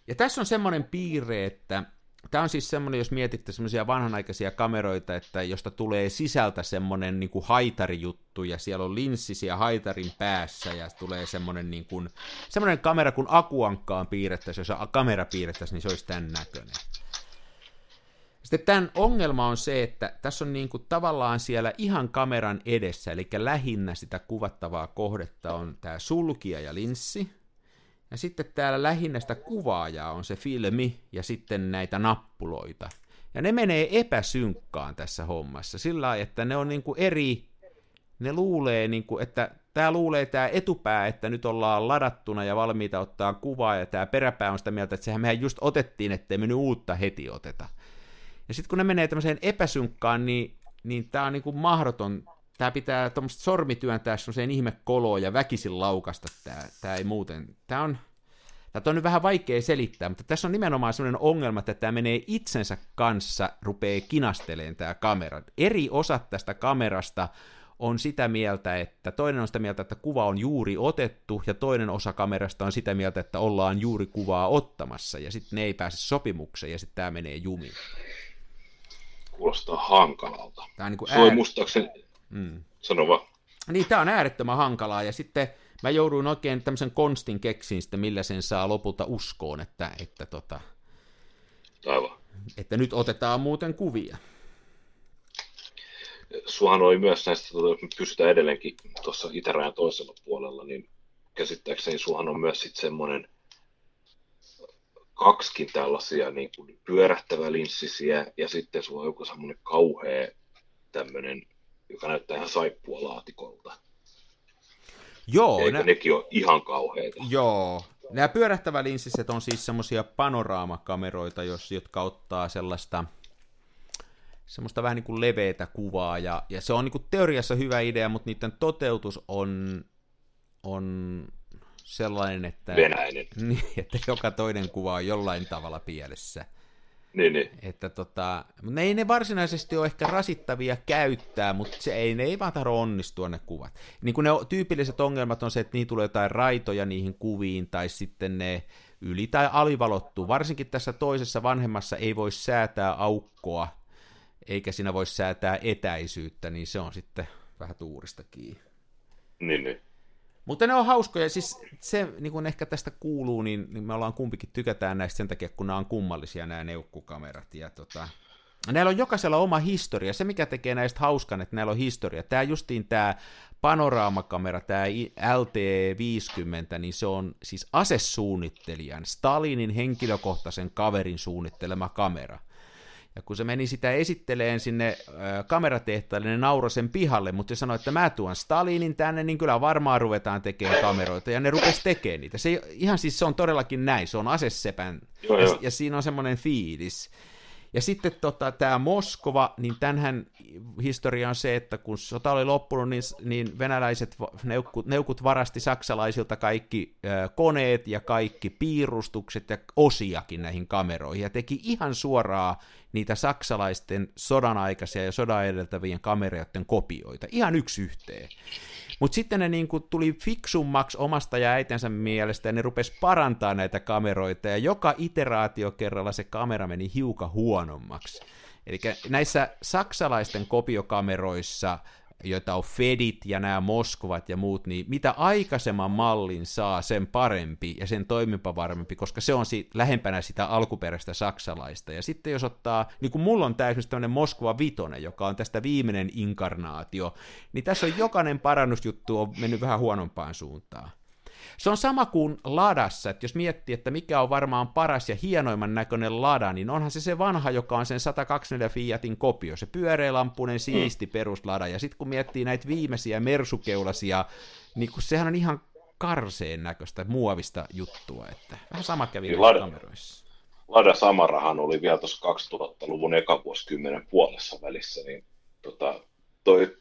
Ja tässä on semmoinen piirre, että tämä on siis semmoinen, jos mietitte semmoisia vanhanaikaisia kameroita, että josta tulee sisältä semmoinen niin kuin haitarijuttu, ja siellä on linssisiä haitarin päässä, ja tulee semmoinen, niin kuin, semmoinen kamera, kun akuankkaan piirrettäisiin, jos kamera piirrettäisiin, niin se olisi tämän näköinen. Sitten tämän ongelma on se, että tässä on niin kuin tavallaan siellä ihan kameran edessä, eli lähinnä sitä kuvattavaa kohdetta on tämä sulkija ja linssi, ja sitten täällä lähinnä sitä kuvaajaa on se filmi ja sitten näitä nappuloita. Ja ne menee epäsynkkaan tässä hommassa, sillä lailla, että ne on niinku eri, ne luulee, niinku, että tämä luulee tämä etupää, että nyt ollaan ladattuna ja valmiita ottaa kuvaa, ja tämä peräpää on sitä mieltä, että sehän mehän just otettiin, ettei me nyt uutta heti oteta. Ja sitten kun ne menee tämmöiseen epäsynkkaan, niin, niin tämä on niinku mahdoton. Tämä pitää tuommoista sormi työntää semmoiseen ihmekoloon ja väkisin laukasta. Tämä, tämä ei muuten. Tämä on, Tätä on nyt vähän vaikea selittää, mutta tässä on nimenomaan sellainen ongelma, että tämä menee itsensä kanssa, rupeaa kinasteleen tämä kamera. Eri osat tästä kamerasta on sitä mieltä, että toinen on sitä mieltä, että kuva on juuri otettu, ja toinen osa kamerasta on sitä mieltä, että ollaan juuri kuvaa ottamassa, ja sitten ne ei pääse sopimukseen, ja sitten tämä menee jumiin. Kuulostaa hankalalta. Tämä on niin kuin oli äär... muistaakseni, mm. sano vaan. Niin, tämä on äärettömän hankalaa, ja sitten mä jouduin oikein tämmöisen konstin keksiin sitten, millä sen saa lopulta uskoon, että, että, tota, Aivan. että nyt otetaan muuten kuvia. Suhan oli myös näistä, tota, jos me pysytään edelleenkin tuossa itärajan toisella puolella, niin käsittääkseni suhan on myös sitten semmoinen kaksikin tällaisia niin kuin pyörähtävä linssisiä, ja sitten sulla on joku semmoinen kauhea tämmöinen, joka näyttää ihan saippua laatikolta. Joo, Eikö nä- nekin ole ihan kauheita? joo. Nämä pyörähtävä linssiset on siis semmoisia panoraamakameroita, jos, jotka ottaa sellaista, semmoista vähän niin kuin leveätä kuvaa, ja, ja se on niin kuin teoriassa hyvä idea, mutta niiden toteutus on, on sellainen, että, Venäinen. Niin, että joka toinen kuva on jollain tavalla pielessä. Niin, niin. Että tota, ne ei ne varsinaisesti ole ehkä rasittavia käyttää, mutta se ei, ne ei vaan tarvitse onnistua ne kuvat. Niin kuin ne tyypilliset ongelmat on se, että niin tulee jotain raitoja niihin kuviin, tai sitten ne yli- tai alivalottuu. Varsinkin tässä toisessa vanhemmassa ei voi säätää aukkoa, eikä siinä voi säätää etäisyyttä, niin se on sitten vähän tuurista kiinni. Niin, niin. Mutta ne on hauskoja, siis se niin kuin ehkä tästä kuuluu, niin, niin me ollaan kumpikin tykätään näistä sen takia, kun nämä on kummallisia nämä neukkukamerat. Ja tota, näillä on jokaisella oma historia. Se, mikä tekee näistä hauskan, että näillä on historia. Tämä justiin tämä panoraamakamera, tämä LT50, niin se on siis asesuunnittelijan, Stalinin henkilökohtaisen kaverin suunnittelema kamera. Ja kun se meni sitä esitteleen sinne äh, kameratehtaalle, ne sen pihalle, mutta se sanoi, että mä tuon Stalinin tänne, niin kyllä varmaan ruvetaan tekemään kameroita. Ja ne rupes tekemään niitä. Se, ihan siis se on todellakin näin, se on asesepän. Joo, ja, joo. ja siinä on semmoinen fiilis. Ja sitten tota, tämä Moskova, niin tämänhän historia on se, että kun sota oli loppunut, niin, niin venäläiset neukut, neukut varasti saksalaisilta kaikki ö, koneet ja kaikki piirustukset ja osiakin näihin kameroihin, ja teki ihan suoraa niitä saksalaisten sodan aikaisia ja sodan edeltävien kameroiden kopioita, ihan yksi yhteen. Mutta sitten ne niinku tuli fiksummaksi omasta ja äitensä mielestä, ja ne rupes parantaa näitä kameroita, ja joka iteraatio kerralla se kamera meni hiukan huonommaksi. Eli näissä saksalaisten kopiokameroissa, joita on Fedit ja nämä Moskovat ja muut, niin mitä aikaisemman mallin saa, sen parempi ja sen toimimpa varmempi, koska se on si- lähempänä sitä alkuperäistä saksalaista. Ja sitten jos ottaa, niin kuin mulla on tämä esimerkiksi tämmöinen Moskova Vitonen, joka on tästä viimeinen inkarnaatio, niin tässä on jokainen parannusjuttu on mennyt vähän huonompaan suuntaan. Se on sama kuin ladassa, että jos miettii, että mikä on varmaan paras ja hienoimman näköinen lada, niin onhan se se vanha, joka on sen 124 Fiatin kopio, se pyöreälampunen siisti peruslada, ja sitten kun miettii näitä viimeisiä mersukeulasia, niin kun sehän on ihan karseen näköistä muovista juttua, että vähän sama kävi Niin lada- kameroissa. Lada Samarahan oli vielä tuossa 2000-luvun ekavuosikymmenen puolessa välissä, niin tota, toi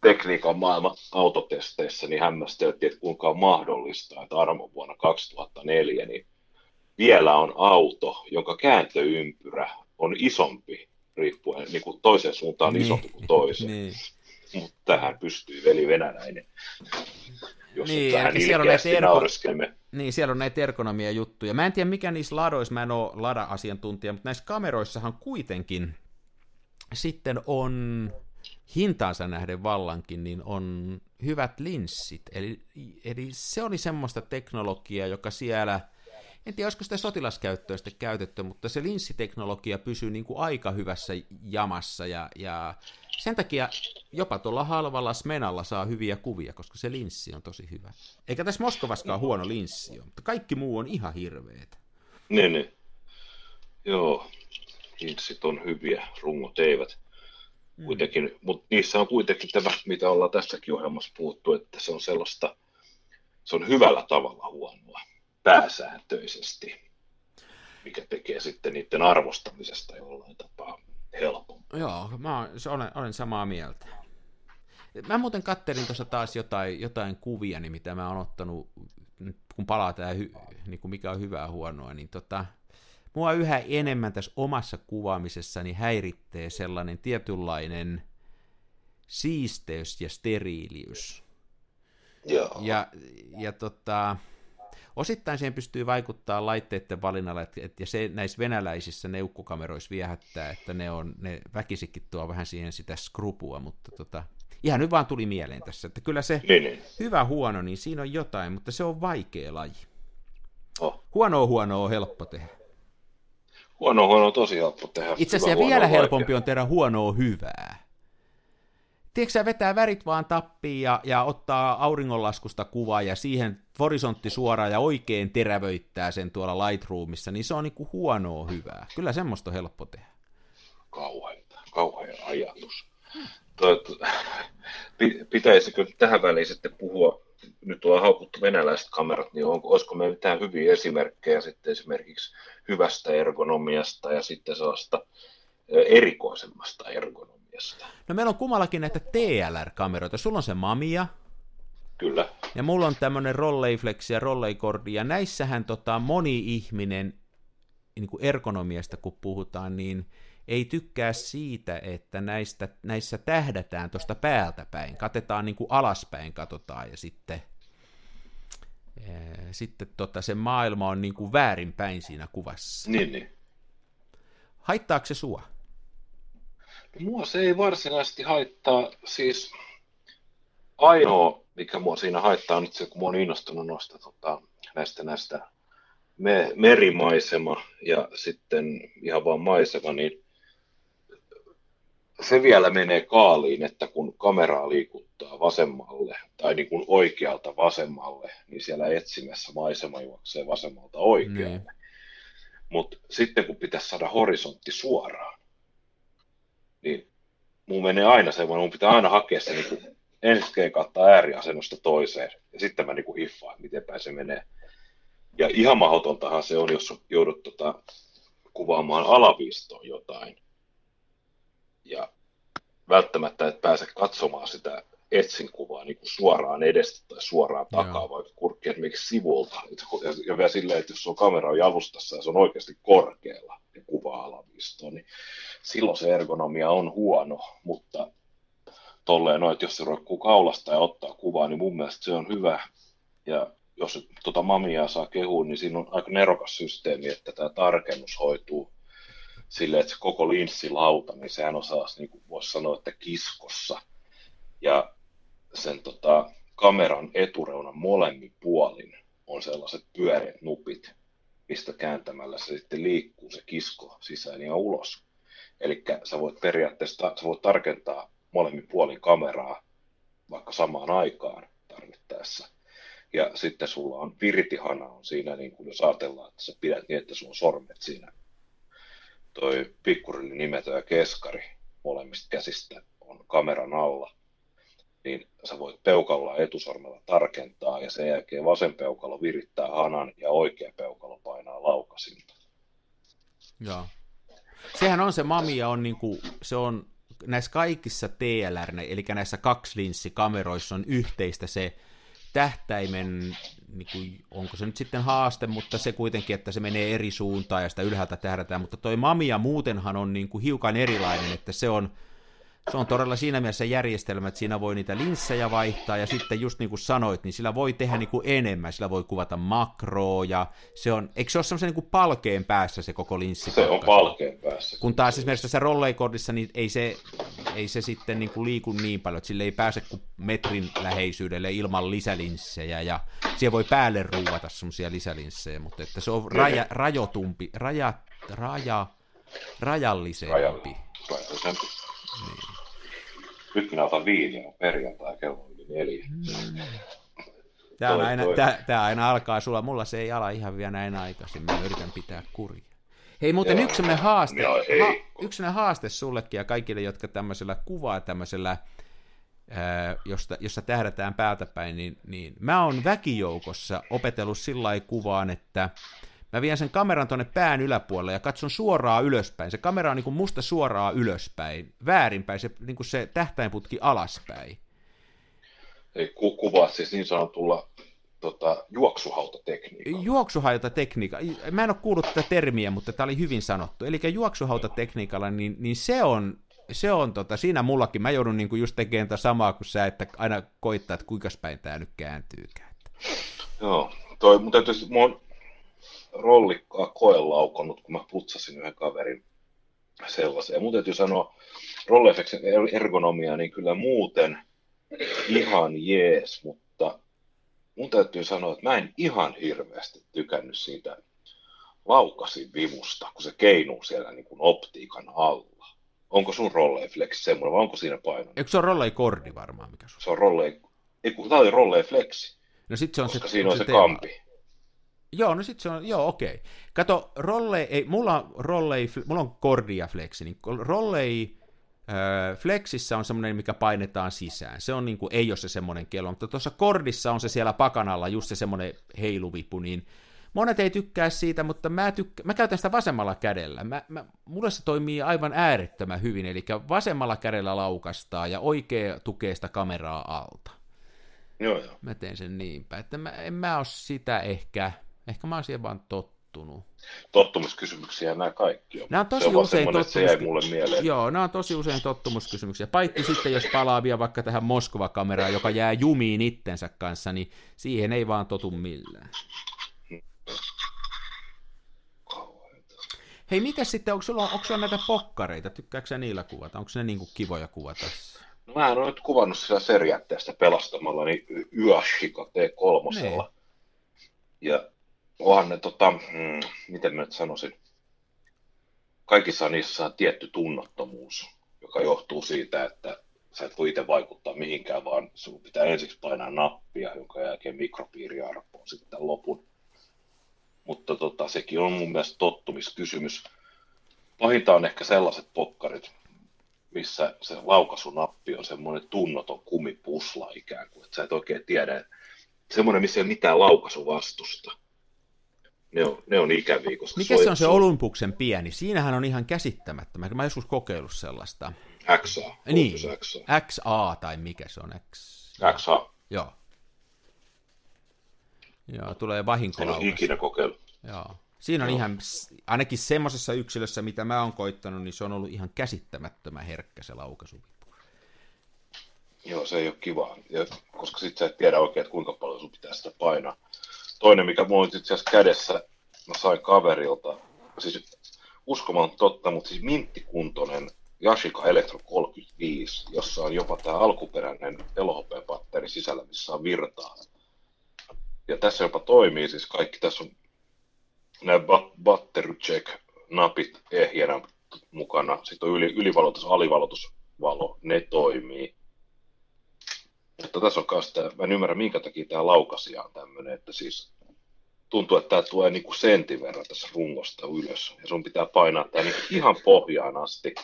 tekniikan maailman autotesteissä niin hämmästeltiin, että kuinka on mahdollista, että Armo vuonna 2004 niin vielä on auto, jonka kääntöympyrä on isompi, riippuen niin kuin toiseen suuntaan niin. isompi kuin toiseen. Niin. Mutta tähän pystyy veli venäläinen. Jos Niin, tähän siellä on erko-. Niin, siellä on näitä ergonomia juttuja. Mä en tiedä, mikä niissä ladoissa, mä en ole lada-asiantuntija, mutta näissä kameroissahan kuitenkin sitten on hintaansa nähden vallankin, niin on hyvät linssit. Eli, eli se oli semmoista teknologiaa, joka siellä, en tiedä, olisiko sitä sotilaskäyttöä sitten käytetty, mutta se linssiteknologia pysyy niin kuin aika hyvässä jamassa, ja, ja sen takia jopa tuolla halvalla Smenalla saa hyviä kuvia, koska se linssi on tosi hyvä. Eikä tässä Moskovaskaan huono linssi ole, mutta kaikki muu on ihan hirveetä. Niin, niin. Joo, linssit on hyviä, rungot eivät. Mm. Kuitenkin, mutta niissä on kuitenkin tämä, mitä ollaan tässäkin ohjelmassa puhuttu, että se on sellaista, se on hyvällä tavalla huonoa, pääsääntöisesti, mikä tekee sitten niiden arvostamisesta jollain tapaa helpompaa. Joo, mä olen, olen samaa mieltä. Mä muuten kattelin tuossa taas jotain, jotain kuvia, niin mitä mä oon ottanut, kun palaa hy, niin kuin mikä on hyvää huonoa, niin tota, mua yhä enemmän tässä omassa kuvaamisessani häiritsee sellainen tietynlainen siisteys ja steriiliys. Joo. Ja, ja tota, osittain siihen pystyy vaikuttaa laitteiden valinnalla, että, että ja se näissä venäläisissä neukkokameroissa viehättää, että ne, on, ne väkisikin tuo vähän siihen sitä skrupua, mutta tota, ihan nyt vaan tuli mieleen tässä, että kyllä se Niin, niin. hyvä huono, niin siinä on jotain, mutta se on vaikea laji. Oh. Huonoa huonoa on helppo tehdä. Huono, huono on tosi helppo tehdä. Itse asiassa vielä vaikea. helpompi on tehdä huonoa hyvää. Tiedätkö sä vetää värit vaan tappiin ja, ja ottaa auringonlaskusta kuvaa ja siihen horisontti suoraan ja oikein terävöittää sen tuolla Lightroomissa, niin se on niinku huonoa hyvää. Kyllä semmoista on helppo tehdä. kauheita, kauhea ajatus. Toi, pi- pitäisikö tähän väliin sitten puhua, nyt ollaan haukuttu venäläiset kamerat, niin onko, olisiko meillä mitään hyviä esimerkkejä sitten esimerkiksi hyvästä ergonomiasta ja sitten sellaista erikoisemmasta ergonomiasta. No meillä on kummallakin näitä TLR-kameroita. Sulla on se Mamia. Kyllä. Ja mulla on tämmöinen Rolleiflex ja Rolleikordi, ja näissähän tota, moni ihminen niin kuin ergonomiasta kun puhutaan, niin ei tykkää siitä, että näistä, näissä tähdätään tuosta päältä päin. Katetaan niin kuin alaspäin, katsotaan, ja sitten, ää, sitten tota, se maailma on niin kuin väärinpäin siinä kuvassa. Niin, niin. Haittaako se sua? Mua se ei varsinaisesti haittaa, siis ainoa, mikä mua siinä haittaa on nyt se, kun mä oon innostunut noista tota, näistä, näistä me, merimaisema ja sitten ihan vaan maisema, niin se vielä menee kaaliin, että kun kameraa liikuttaa vasemmalle tai niin kuin oikealta vasemmalle, niin siellä etsimessä maisema juoksee vasemmalta oikealle. Niin. Mutta sitten kun pitäisi saada horisontti suoraan, niin mun menee aina semmoinen, mun pitää aina hakea se niin kuin ensin kattaa ääriasennosta toiseen, ja sitten mä niin kuin hiffaan, miten se menee. Ja ihan mahdotontahan se on, jos joudut tota, kuvaamaan alaviistoon jotain, välttämättä et pääse katsomaan sitä etsin kuvaa niin kuin suoraan edestä tai suoraan takaa, Joo. vaikka kurkki esimerkiksi sivulta. Ja, ja vielä silleen, että jos on kamera on jalustassa ja se on oikeasti korkealla ja kuva alaviistoon, niin silloin se ergonomia on huono, mutta tolleen no, että jos se roikkuu kaulasta ja ottaa kuvaa, niin mun mielestä se on hyvä. Ja jos tuota mamiaa saa kehua, niin siinä on aika nerokas systeemi, että tämä tarkennus hoituu silleen, että se koko linssilauta, niin sehän sellaista, niin kuin voisi sanoa, että kiskossa. Ja sen tota, kameran etureunan molemmin puolin on sellaiset pyöreät nupit, mistä kääntämällä se sitten liikkuu se kisko sisään ja ulos. Eli sä voit periaatteessa sä voit tarkentaa molemmin puolin kameraa vaikka samaan aikaan tarvittaessa. Ja sitten sulla on virtihana on siinä, niin kuin jos ajatellaan, että sä pidät niin, että sulla on sormet siinä. Toi pikkurilli nimetö ja keskari molemmista käsistä on kameran alla. Niin sä voit peukalla etusormella tarkentaa ja sen jälkeen vasen peukalo virittää hanan ja oikea peukalo painaa laukasinta. Joo. Sehän on se mamia, on niinku, se on näissä kaikissa TLR, eli näissä kakslinssikameroissa on yhteistä se tähtäimen, niin kuin, onko se nyt sitten haaste, mutta se kuitenkin, että se menee eri suuntaan ja sitä ylhäältä tähdätään, mutta toi Mamia muutenhan on niin kuin hiukan erilainen, että se on, se on todella siinä mielessä järjestelmä, että siinä voi niitä linssejä vaihtaa, ja sitten just niin kuin sanoit, niin sillä voi tehdä niin kuin enemmän, sillä voi kuvata makroa, ja se on, eikö se ole semmoisen niin kuin palkeen päässä se koko linssi? Se on palkeen päässä. Kun taas esimerkiksi tässä rolleikordissa, niin ei se, ei se sitten niin kuin liiku niin paljon, että sille ei pääse kuin metrin läheisyydelle ilman lisälinssejä, ja siellä voi päälle ruuvata semmoisia lisälinssejä, mutta että se on raja, rajotumpi, raja, raja, rajallisempi. Rajallisempi. Nyt minä otan viiniä perjantai kello yli neljä. Mm. Tämä, on aina, Tämä, tämä aina alkaa sulla, mulla se ei ala ihan vielä näin aikaisin, mä yritän pitää kuria. Hei muuten Joo, yksi haaste, Joo, ha, yksi haaste sullekin ja kaikille, jotka tämmöisellä kuvaa tämmöisellä, ää, josta, jossa tähdätään päältä päin, niin, niin mä oon väkijoukossa opetellut sillä kuvaan, että Mä vien sen kameran tuonne pään yläpuolelle ja katson suoraan ylöspäin. Se kamera on niin kuin musta suoraan ylöspäin, väärinpäin, se, niin kuin se tähtäinputki alaspäin. Eli ku- kuvaat siis niin sanotulla tota, juoksuhautatekniikalla. Juoksuhautatekniikka. Mä en ole kuullut tätä termiä, mutta tämä oli hyvin sanottu. Eli juoksuhautatekniikalla, niin, niin se on, se on tota, siinä mullakin. Mä joudun niinku just tekemään tätä samaa kuin sä, että aina koittaa, että kuinka päin tämä nyt kääntyykään. Joo, toi, mutta tietysti oon rollikkaa koelaukannut, kun mä putsasin yhden kaverin sellaisen. Ja mun täytyy sanoa, rollefeksin ergonomia, niin kyllä muuten ihan jees, mutta mun täytyy sanoa, että mä en ihan hirveästi tykännyt siitä laukasin vivusta, kun se keinuu siellä niin kuin optiikan alla. Onko sun rolleiflex semmoinen, vai onko siinä paino? Eikö se ole rollei-kordi varmaan, mikä sun? Se on rollei, ei kun tämä oli rolleiflexi. No sit se on koska se, siinä on se, se kampi. Joo, no sitten se on, joo okei. Okay. Kato, rollei, ei, mulla on rollei, mulla on kordia flexi, niin rollei äh, flexissä on semmoinen, mikä painetaan sisään. Se on niin kuin, ei ole se semmoinen kello, mutta tuossa kordissa on se siellä pakanalla, just se semmoinen heiluvipu, niin monet ei tykkää siitä, mutta mä, tykkä, mä käytän sitä vasemmalla kädellä. Mä, mä, mulle se toimii aivan äärettömän hyvin, eli vasemmalla kädellä laukastaa ja oikea tukee sitä kameraa alta. Joo, joo. Mä teen sen niinpä, että mä, en mä ole sitä ehkä, ehkä mä oon siihen vaan tottunut. Tottumuskysymyksiä nämä kaikki on. Nämä on tosi se on usein tottumus... se jäi mulle mieleen. Joo, nämä on tosi usein tottumuskysymyksiä. Paitsi sitten, jos palaa vielä vaikka tähän Moskova-kameraan, joka jää jumiin itsensä kanssa, niin siihen ei vaan totu millään. Hei, mitä sitten, onko sulla, onko sulla näitä pokkareita? Tykkääkö niillä kuvata? Onko ne niinku kivoja kuvata? No, mä en ole nyt kuvannut sillä seriätteestä pelastamalla niin Yashika T3. Ne. Ja onhan ne, tota, hmm, miten mä nyt sanoisin, kaikissa niissä on tietty tunnottomuus, joka johtuu siitä, että sä et voi itse vaikuttaa mihinkään, vaan sun pitää ensiksi painaa nappia, jonka jälkeen mikropiiri arpoo sitten lopun. Mutta tota, sekin on mun mielestä tottumiskysymys. Pahinta on ehkä sellaiset pokkarit, missä se laukaisunappi on semmoinen tunnoton kumipusla ikään kuin, että sä et oikein tiedä, semmoinen, missä ei ole mitään laukaisuvastusta. Ne on, ne on ikäviä, koska Mikä se on se Olympuksen pieni? Siinähän on ihan käsittämättä. Mä joskus kokeillut sellaista. XA. Niin, XA. XA tai mikä se on? X... XA. Joo. Joo, tulee vahinkolaukas. En ole ikinä kokeillut. Joo. Siinä on Joo. ihan, ainakin semmoisessa yksilössä, mitä mä oon koittanut, niin se on ollut ihan käsittämättömän herkkä se laukaisuvipu. Joo, se ei ole kiva, ja, koska sitten sä et tiedä oikein, että kuinka paljon sun pitää sitä painaa. Toinen, mikä mulla on itse asiassa kädessä, mä sain kaverilta, siis uskomaan totta, mutta siis minttikuntoinen Yashica Electro 35, jossa on jopa tämä alkuperäinen elohopeapatteri sisällä, missä on virtaa. Ja tässä jopa toimii, siis kaikki tässä on nämä battery check napit ehjänä mukana. Sitten on yli, ylivalotus, alivalotusvalo, ne toimii. Mutta tässä on tämä, mä en ymmärrä minkä takia tämä laukasia on tämmöinen, että siis tuntuu, että tämä tulee niin kuin sentin verran tässä rungosta ylös. Ja sun pitää painaa tämä niin ihan pohjaan asti.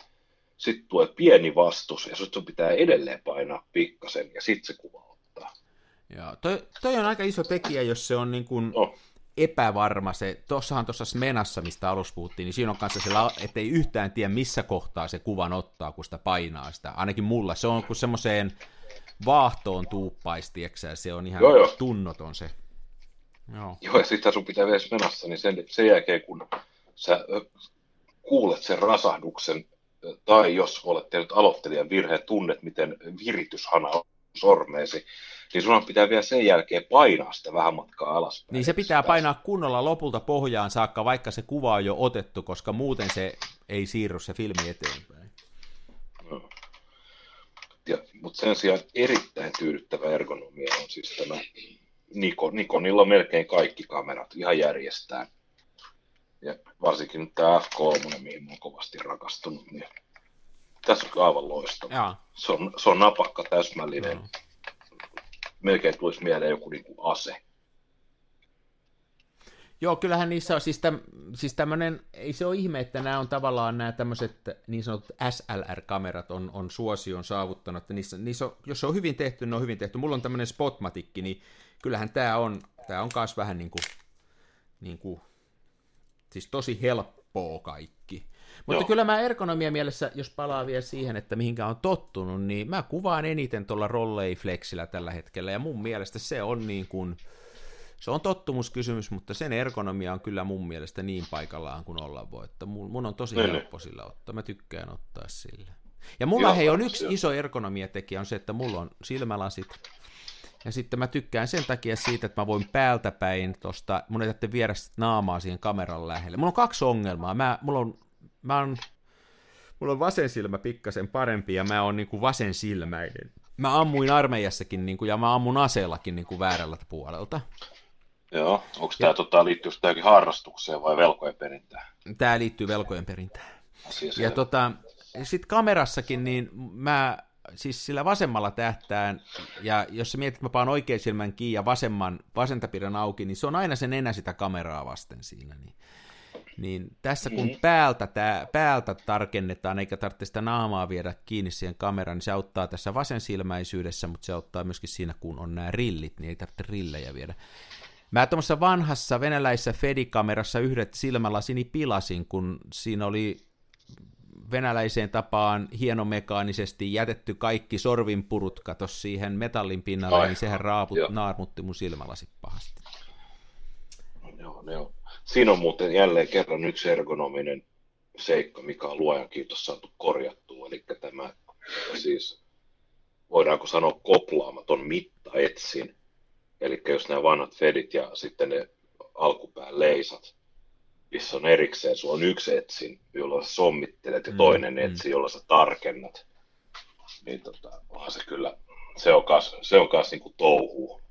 Sitten tulee pieni vastus ja sun pitää edelleen painaa pikkasen ja sitten se kuva ottaa. Joo, toi, toi, on aika iso tekijä, jos se on niin kuin, no epävarma se, tuossahan tuossa Smenassa, mistä alussa puhuttiin, niin siinä on kanssa se, että ei yhtään tiedä missä kohtaa se kuvan ottaa, kun sitä painaa sitä. Ainakin mulla se on kuin semmoiseen vaahtoon tuuppaisti, ja se on ihan joo, joo. tunnoton se. Joo, joo ja sitten sun pitää vielä Smenassa, niin sen, sen jälkeen kun sä kuulet sen rasahduksen, tai jos olet tehnyt aloittelijan virheen, tunnet, miten virityshana on sormeesi, niin sun pitää vielä sen jälkeen painaa sitä vähän matkaa alaspäin. Niin se pitää painaa kunnolla lopulta pohjaan saakka, vaikka se kuva on jo otettu, koska muuten se ei siirry se filmi eteenpäin. Mutta sen sijaan erittäin tyydyttävä ergonomia on siis tämä Nikon. Nikonilla on melkein kaikki kamerat ihan järjestään. Ja varsinkin nyt tämä F3, mihin mä oon kovasti rakastunut, niin tässä on aivan loistava. Se on, se on napakka, täsmällinen. Jaa melkein tulisi mieleen joku niin kuin ase. Joo, kyllähän niissä on siis, täm, siis tämmöinen, ei se ole ihme, että nämä on tavallaan nämä tämmöiset niin sanotut SLR-kamerat on, on suosion saavuttanut, että niissä, niissä on, jos se on hyvin tehty, ne on hyvin tehty. Mulla on tämmöinen Spotmatikki, niin kyllähän tämä on, tämä on myös vähän niin kuin, niin kuin, siis tosi helppoa kaikki. Mutta Joo. kyllä mä ergonomia mielessä, jos palaa vielä siihen, että mihinkä on tottunut, niin mä kuvaan eniten tuolla Rollei Flexillä tällä hetkellä, ja mun mielestä se on niin kuin, se on tottumuskysymys, mutta sen ergonomia on kyllä mun mielestä niin paikallaan kuin olla voi, että mun, mun on tosi niin, helppo sillä ottaa, mä tykkään ottaa sillä. Ja mulla hei on yksi iso ergonomiatekijä on se, että mulla on silmälasit, ja sitten mä tykkään sen takia siitä, että mä voin päältä päin tosta, mun ei tarvitse viedä naamaa siihen kameran lähelle. Mulla on kaksi ongelmaa. Mä, mulla on mä oon, mulla on vasen silmä pikkasen parempi ja mä oon niinku vasen silmäinen. Mä ammuin armeijassakin niinku, ja mä ammun aseellakin niinku väärällä puolelta. Joo, onko tämä tota, liittyy tämäkin harrastukseen vai velkojen perintään? Tämä liittyy velkojen perintään. Asia ja tota, sitten kamerassakin, niin mä siis sillä vasemmalla tähtään, ja jos sä mietit, että mä paan oikein silmän kiinni ja vasemman, vasenta pidän auki, niin se on aina sen enää sitä kameraa vasten siinä. Niin niin tässä kun mm. päältä, tää, päältä tarkennetaan, eikä tarvitse sitä naamaa viedä kiinni siihen kameraan, niin se auttaa tässä vasensilmäisyydessä, mutta se auttaa myöskin siinä, kun on nämä rillit, niin ei tarvitse rillejä viedä. Mä tuommoisessa vanhassa venäläisessä Fedikamerassa yhdet silmälasini pilasin, kun siinä oli venäläiseen tapaan hienomekaanisesti jätetty kaikki sorvinpurut katos siihen metallin pinnalle, Ai, niin sehän raaput, naarmutti mun silmälasit pahasti. Joo, ne on. Siinä on muuten jälleen kerran yksi ergonominen seikka, mikä on luojan kiitos saatu korjattua, eli tämä siis voidaanko sanoa koplaamaton mittaetsin, eli jos nämä vanhat fedit ja sitten ne alkupään leisat, missä on erikseen, sulla on yksi etsin, jolla sä sommittelet ja mm, toinen mm, etsi, jolla sä tarkennat, niin tota, onhan se kyllä, se on kas, se on kas niinku touhuu.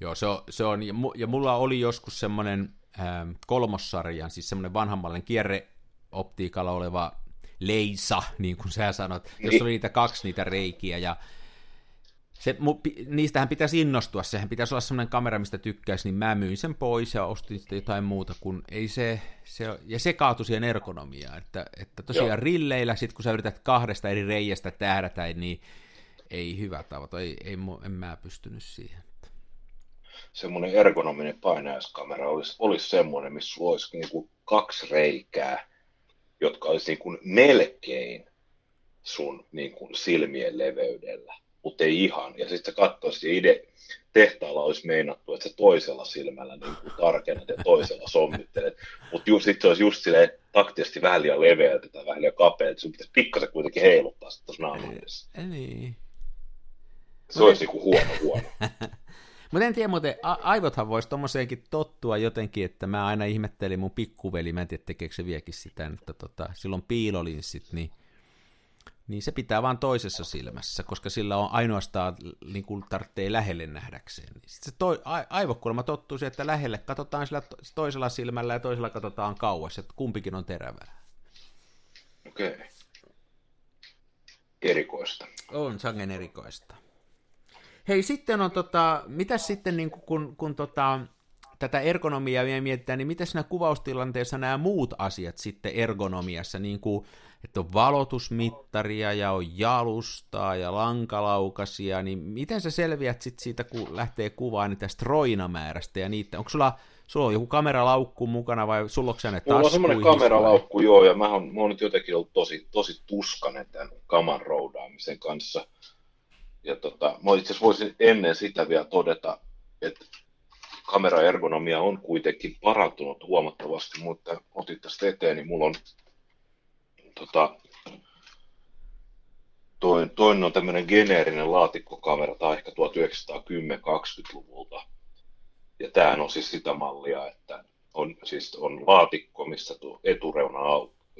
Joo, se on, se on ja mulla oli joskus semmoinen ähm, kolmossarjan, siis semmoinen vanhammallinen kierreoptiikalla oleva leisa, niin kuin sä sanot, niin. jossa oli niitä kaksi niitä reikiä, ja se, mu, niistähän pitäisi innostua, sehän pitäisi olla semmoinen kamera, mistä tykkäisi, niin mä myin sen pois ja ostin sitten jotain muuta, kun ei se, se ja se kaatui siihen ergonomiaan, että, että tosiaan Joo. rilleillä, sit kun sä yrität kahdesta eri reiästä tähdätä, niin ei hyvä tavoite, ei, ei, en mä pystynyt siihen. Semmoinen ergonominen painajaiskamera olisi, olisi semmoinen, missä sulla olisi niin kuin kaksi reikää, jotka olisi niin kuin melkein sun niin kuin silmien leveydellä, mutta ei ihan. Ja sitten sä katsoisit, ide, tehtaalla olisi meinattu, että se toisella silmällä niin kuin tarkennat ja toisella sommittelet, mutta sitten se olisi just silleen taktisesti vähän liian leveältä tai vähän liian kapealta, sun pitäisi pikkasen kuitenkin heiluttaa sitä tuossa naamallissa. Niin. Se olisi niin kuin huono huono. Mutta en tiedä muuten, a- aivothan voisi tommoseenkin tottua jotenkin, että mä aina ihmettelin mun pikkuveli, mä en tiedä tekeekö se viekin sitä, että tota, silloin piilolinssit, niin, niin se pitää vaan toisessa silmässä, koska sillä on ainoastaan, niin kuin tarvitsee lähelle nähdäkseen. Niin Sitten se toi, a- aivokulma tottuu siihen, että lähelle katsotaan sillä toisella silmällä ja toisella katsotaan kauas, että kumpikin on terävää. Okei. Okay. Erikoista. On sangen erikoista. Hei, sitten on tota, mitä sitten niin kun, kun tota, tätä ergonomiaa vielä mietitään, niin mitä siinä kuvaustilanteessa nämä muut asiat sitten ergonomiassa, niin kuin, että on valotusmittaria ja on jalustaa ja lankalaukasia, niin miten sä selviät sitten siitä, kun lähtee kuvaan niin tästä roinamäärästä ja niitä, onko sulla, sulla on joku kameralaukku mukana vai sulla onko ne Mulla on semmoinen kameralaukku, vai? joo, ja mä oon, mä oon nyt jotenkin ollut tosi, tosi tuskanen tämän kaman roudaamisen kanssa – ja tota, mä itse asiassa voisin ennen sitä vielä todeta, että kameraergonomia on kuitenkin parantunut huomattavasti, mutta otit tästä eteen, niin mulla on tota, toinen, toinen on tämmöinen geneerinen laatikkokamera, tai ehkä 1910-20-luvulta. Ja tämähän on siis sitä mallia, että on, siis on laatikko, missä tuo etureuna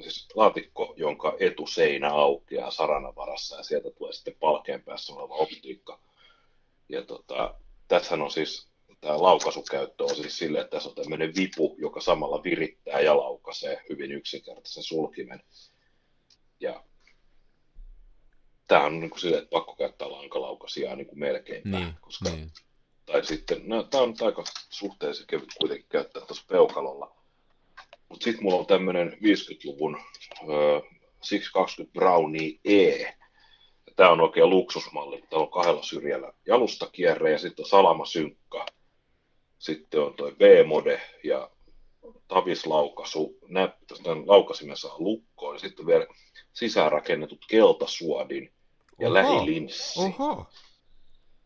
siis laatikko, jonka etuseinä aukeaa varassa ja sieltä tulee sitten palkeen päässä oleva optiikka. Ja tota, tässähän on siis, tämä laukaisukäyttö on siis sille, että tässä on tämmöinen vipu, joka samalla virittää ja laukaisee hyvin yksinkertaisen sulkimen. Ja tämä on niin kuin sille, että pakko käyttää lankalaukasia niin kuin melkein, niin, koska niin. tai sitten, no, tämä on aika suhteellisen kevyt kuitenkin käyttää tuossa peukalolla mutta sitten mulla on tämmöinen 50-luvun uh, 620 Brownie E. Tämä on oikein luksusmalli. Tämä on kahdella syrjällä jalustakierre ja sitten on salamasynkka. Sitten on tuo B-mode ja tavislaukaisu. Tämän laukasimen saa lukkoon. Ja sitten vielä sisäänrakennetut keltasuodin ja Oho. lähilinssi. Oho.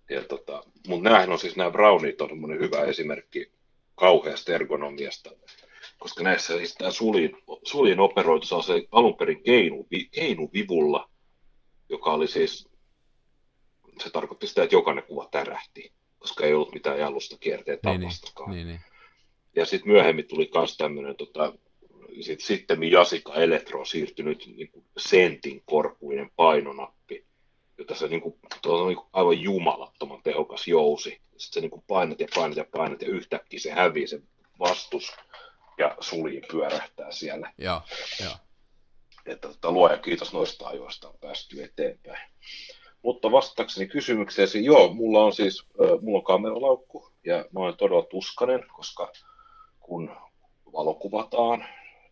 Ja tota, mutta nämähän on siis nämä Browniet on hyvä esimerkki kauheasta ergonomiasta koska näissä siis tämä sulin, sulin operoitu on se alun perin keinu, keinuvivulla, joka oli siis, se tarkoitti sitä, että jokainen kuva tärähti, koska ei ollut mitään jalusta kierteen niin, niin, tapastakaan. Niin, niin. Ja sitten myöhemmin tuli myös tämmöinen, tota, sit, sitten Jasika Elektro on siirtynyt niin kuin sentin korkuinen painonappi, jota se niin kuin, on niin kuin aivan jumalattoman tehokas jousi. Sitten se niin kuin painat ja painat ja painat ja yhtäkkiä se hävii se vastus ja sulji pyörähtää siellä. Joo, joo. Että tota, luoja kiitos noista ajoista on päästy eteenpäin. Mutta vastaakseni kysymykseesi, joo, mulla on siis mulla on kameralaukku ja mä olen todella tuskanen, koska kun valokuvataan,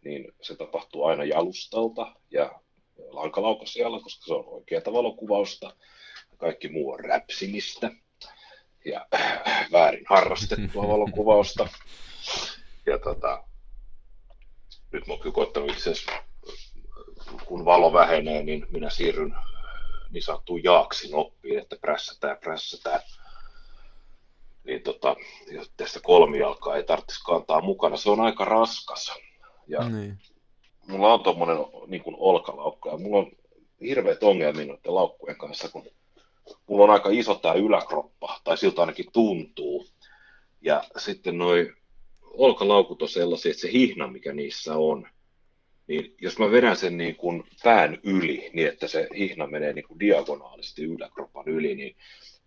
niin se tapahtuu aina jalustalta ja lankalaukasialla, koska se on oikeata valokuvausta. Kaikki muu on räpsimistä. Ja väärin harrastettua valokuvausta. Ja tota, nyt mä oon kyllä koittanut itse asiassa, kun valo vähenee, niin minä siirryn niin sanottuun jaaksin oppiin, että prässätään, prässätään. Niin tota, tästä kolmijalkaa ei tarvitsisi kantaa mukana. Se on aika raskas. Ja niin. mulla on tuommoinen niin olkalaukku ja mulla on hirveät ongelmia noiden laukkujen kanssa, kun mulla on aika iso tämä yläkroppa, tai siltä ainakin tuntuu. Ja sitten noin olkalaukut on sellaisia, että se hihna, mikä niissä on, niin jos mä vedän sen niin kuin pään yli, niin että se hihna menee niin kuin diagonaalisesti yläkroppan yli, niin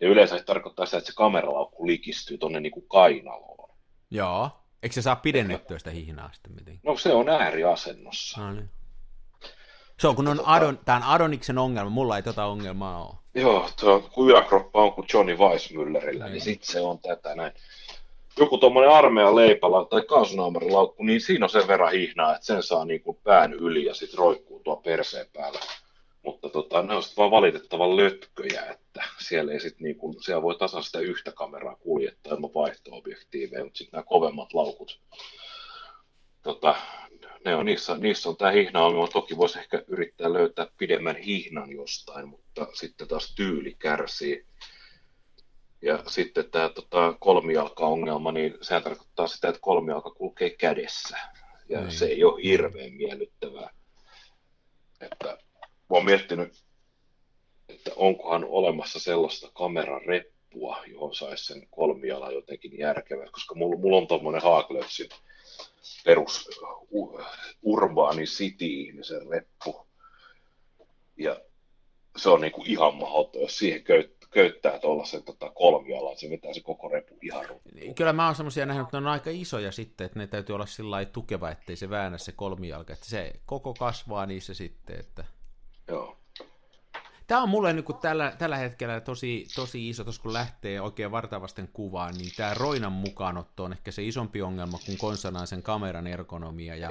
ja yleensä se tarkoittaa sitä, että se kameralaukku likistyy tuonne niin kainaloon. Joo. Eikö se saa pidennettyä sitä hihnaa sitten miten? No se on ääriasennossa. No niin. Se on, kun on tota... Adon, tämä on Adoniksen ongelma, mulla ei tota ongelmaa ole. Joo, tuo, kun yläkroppa on kuin Johnny Weissmüllerillä, niin, niin sitten se on tätä näin. Joku tuommoinen armeijan leipala tai kaasunaamarilaukku, niin siinä on sen verran hihnaa, että sen saa niin kuin pään yli ja sitten roikkuu tuo perseen päällä. Mutta tota, ne on sitten vaan valitettavan lötköjä, että siellä ei sitten niin kuin, siellä voi tasan sitä yhtä kameraa kuljettaa ilman vaihto-objektiiveja, mutta sitten nämä kovemmat laukut, tota, ne on, niissä, niissä on tämä hihnaongelma. Toki voisi ehkä yrittää löytää pidemmän hihnan jostain, mutta sitten taas tyyli kärsii. Ja sitten tämä tota, kolmijalka-ongelma, niin sehän tarkoittaa sitä, että kolmijalka kulkee kädessä. Ja niin. se ei ole hirveän miellyttävää. Että mä oon miettinyt, että onkohan olemassa sellaista kamerareppua, johon saisi sen kolmiala jotenkin järkevää, koska mulla, mulla on tuommoinen Haaglötsin perus urbaani city-ihmisen reppu. Ja se on niinku ihan mahdoton, jos siihen köyt, köyttää tuollaisen tota, kolmialan, se vetää se koko repu ihan ruppuun. Kyllä mä oon semmoisia nähnyt, että ne on aika isoja sitten, että ne täytyy olla sillä tukeva, ettei se väännä se kolmijalka, että se koko kasvaa niissä sitten, että... Joo. Tämä on mulle niin tällä, tällä hetkellä tosi, tosi iso, tos kun lähtee oikein vartavasten kuvaan, niin tämä roinan mukaanotto on ehkä se isompi ongelma kuin konsanaan sen kameran ergonomia. Ja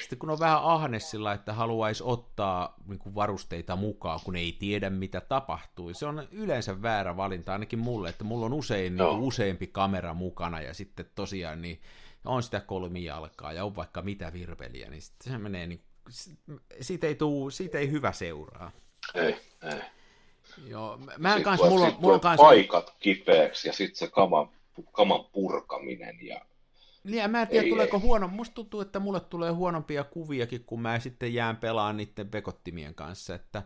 sitten kun on vähän ahne sillä, että haluaisi ottaa niin kuin varusteita mukaan, kun ei tiedä mitä tapahtuu, se on yleensä väärä valinta, ainakin mulle, että mulla on usein no. niin kuin useampi kamera mukana ja sitten tosiaan niin on sitä kolmijalkaa ja on vaikka mitä virveliä, niin sitten se menee niin siitä ei, tuu, siitä ei hyvä seuraa. Ei, ei. Joo, mä en kanssa, mulla, mulla kanssa... Paikat kipeäksi ja sitten se kaman, kaman purkaminen ja niin, mä en tiedä, ei, tuleeko ei. huono. Musta tuntuu, että mulle tulee huonompia kuviakin, kun mä sitten jään pelaan niiden vekottimien kanssa. Että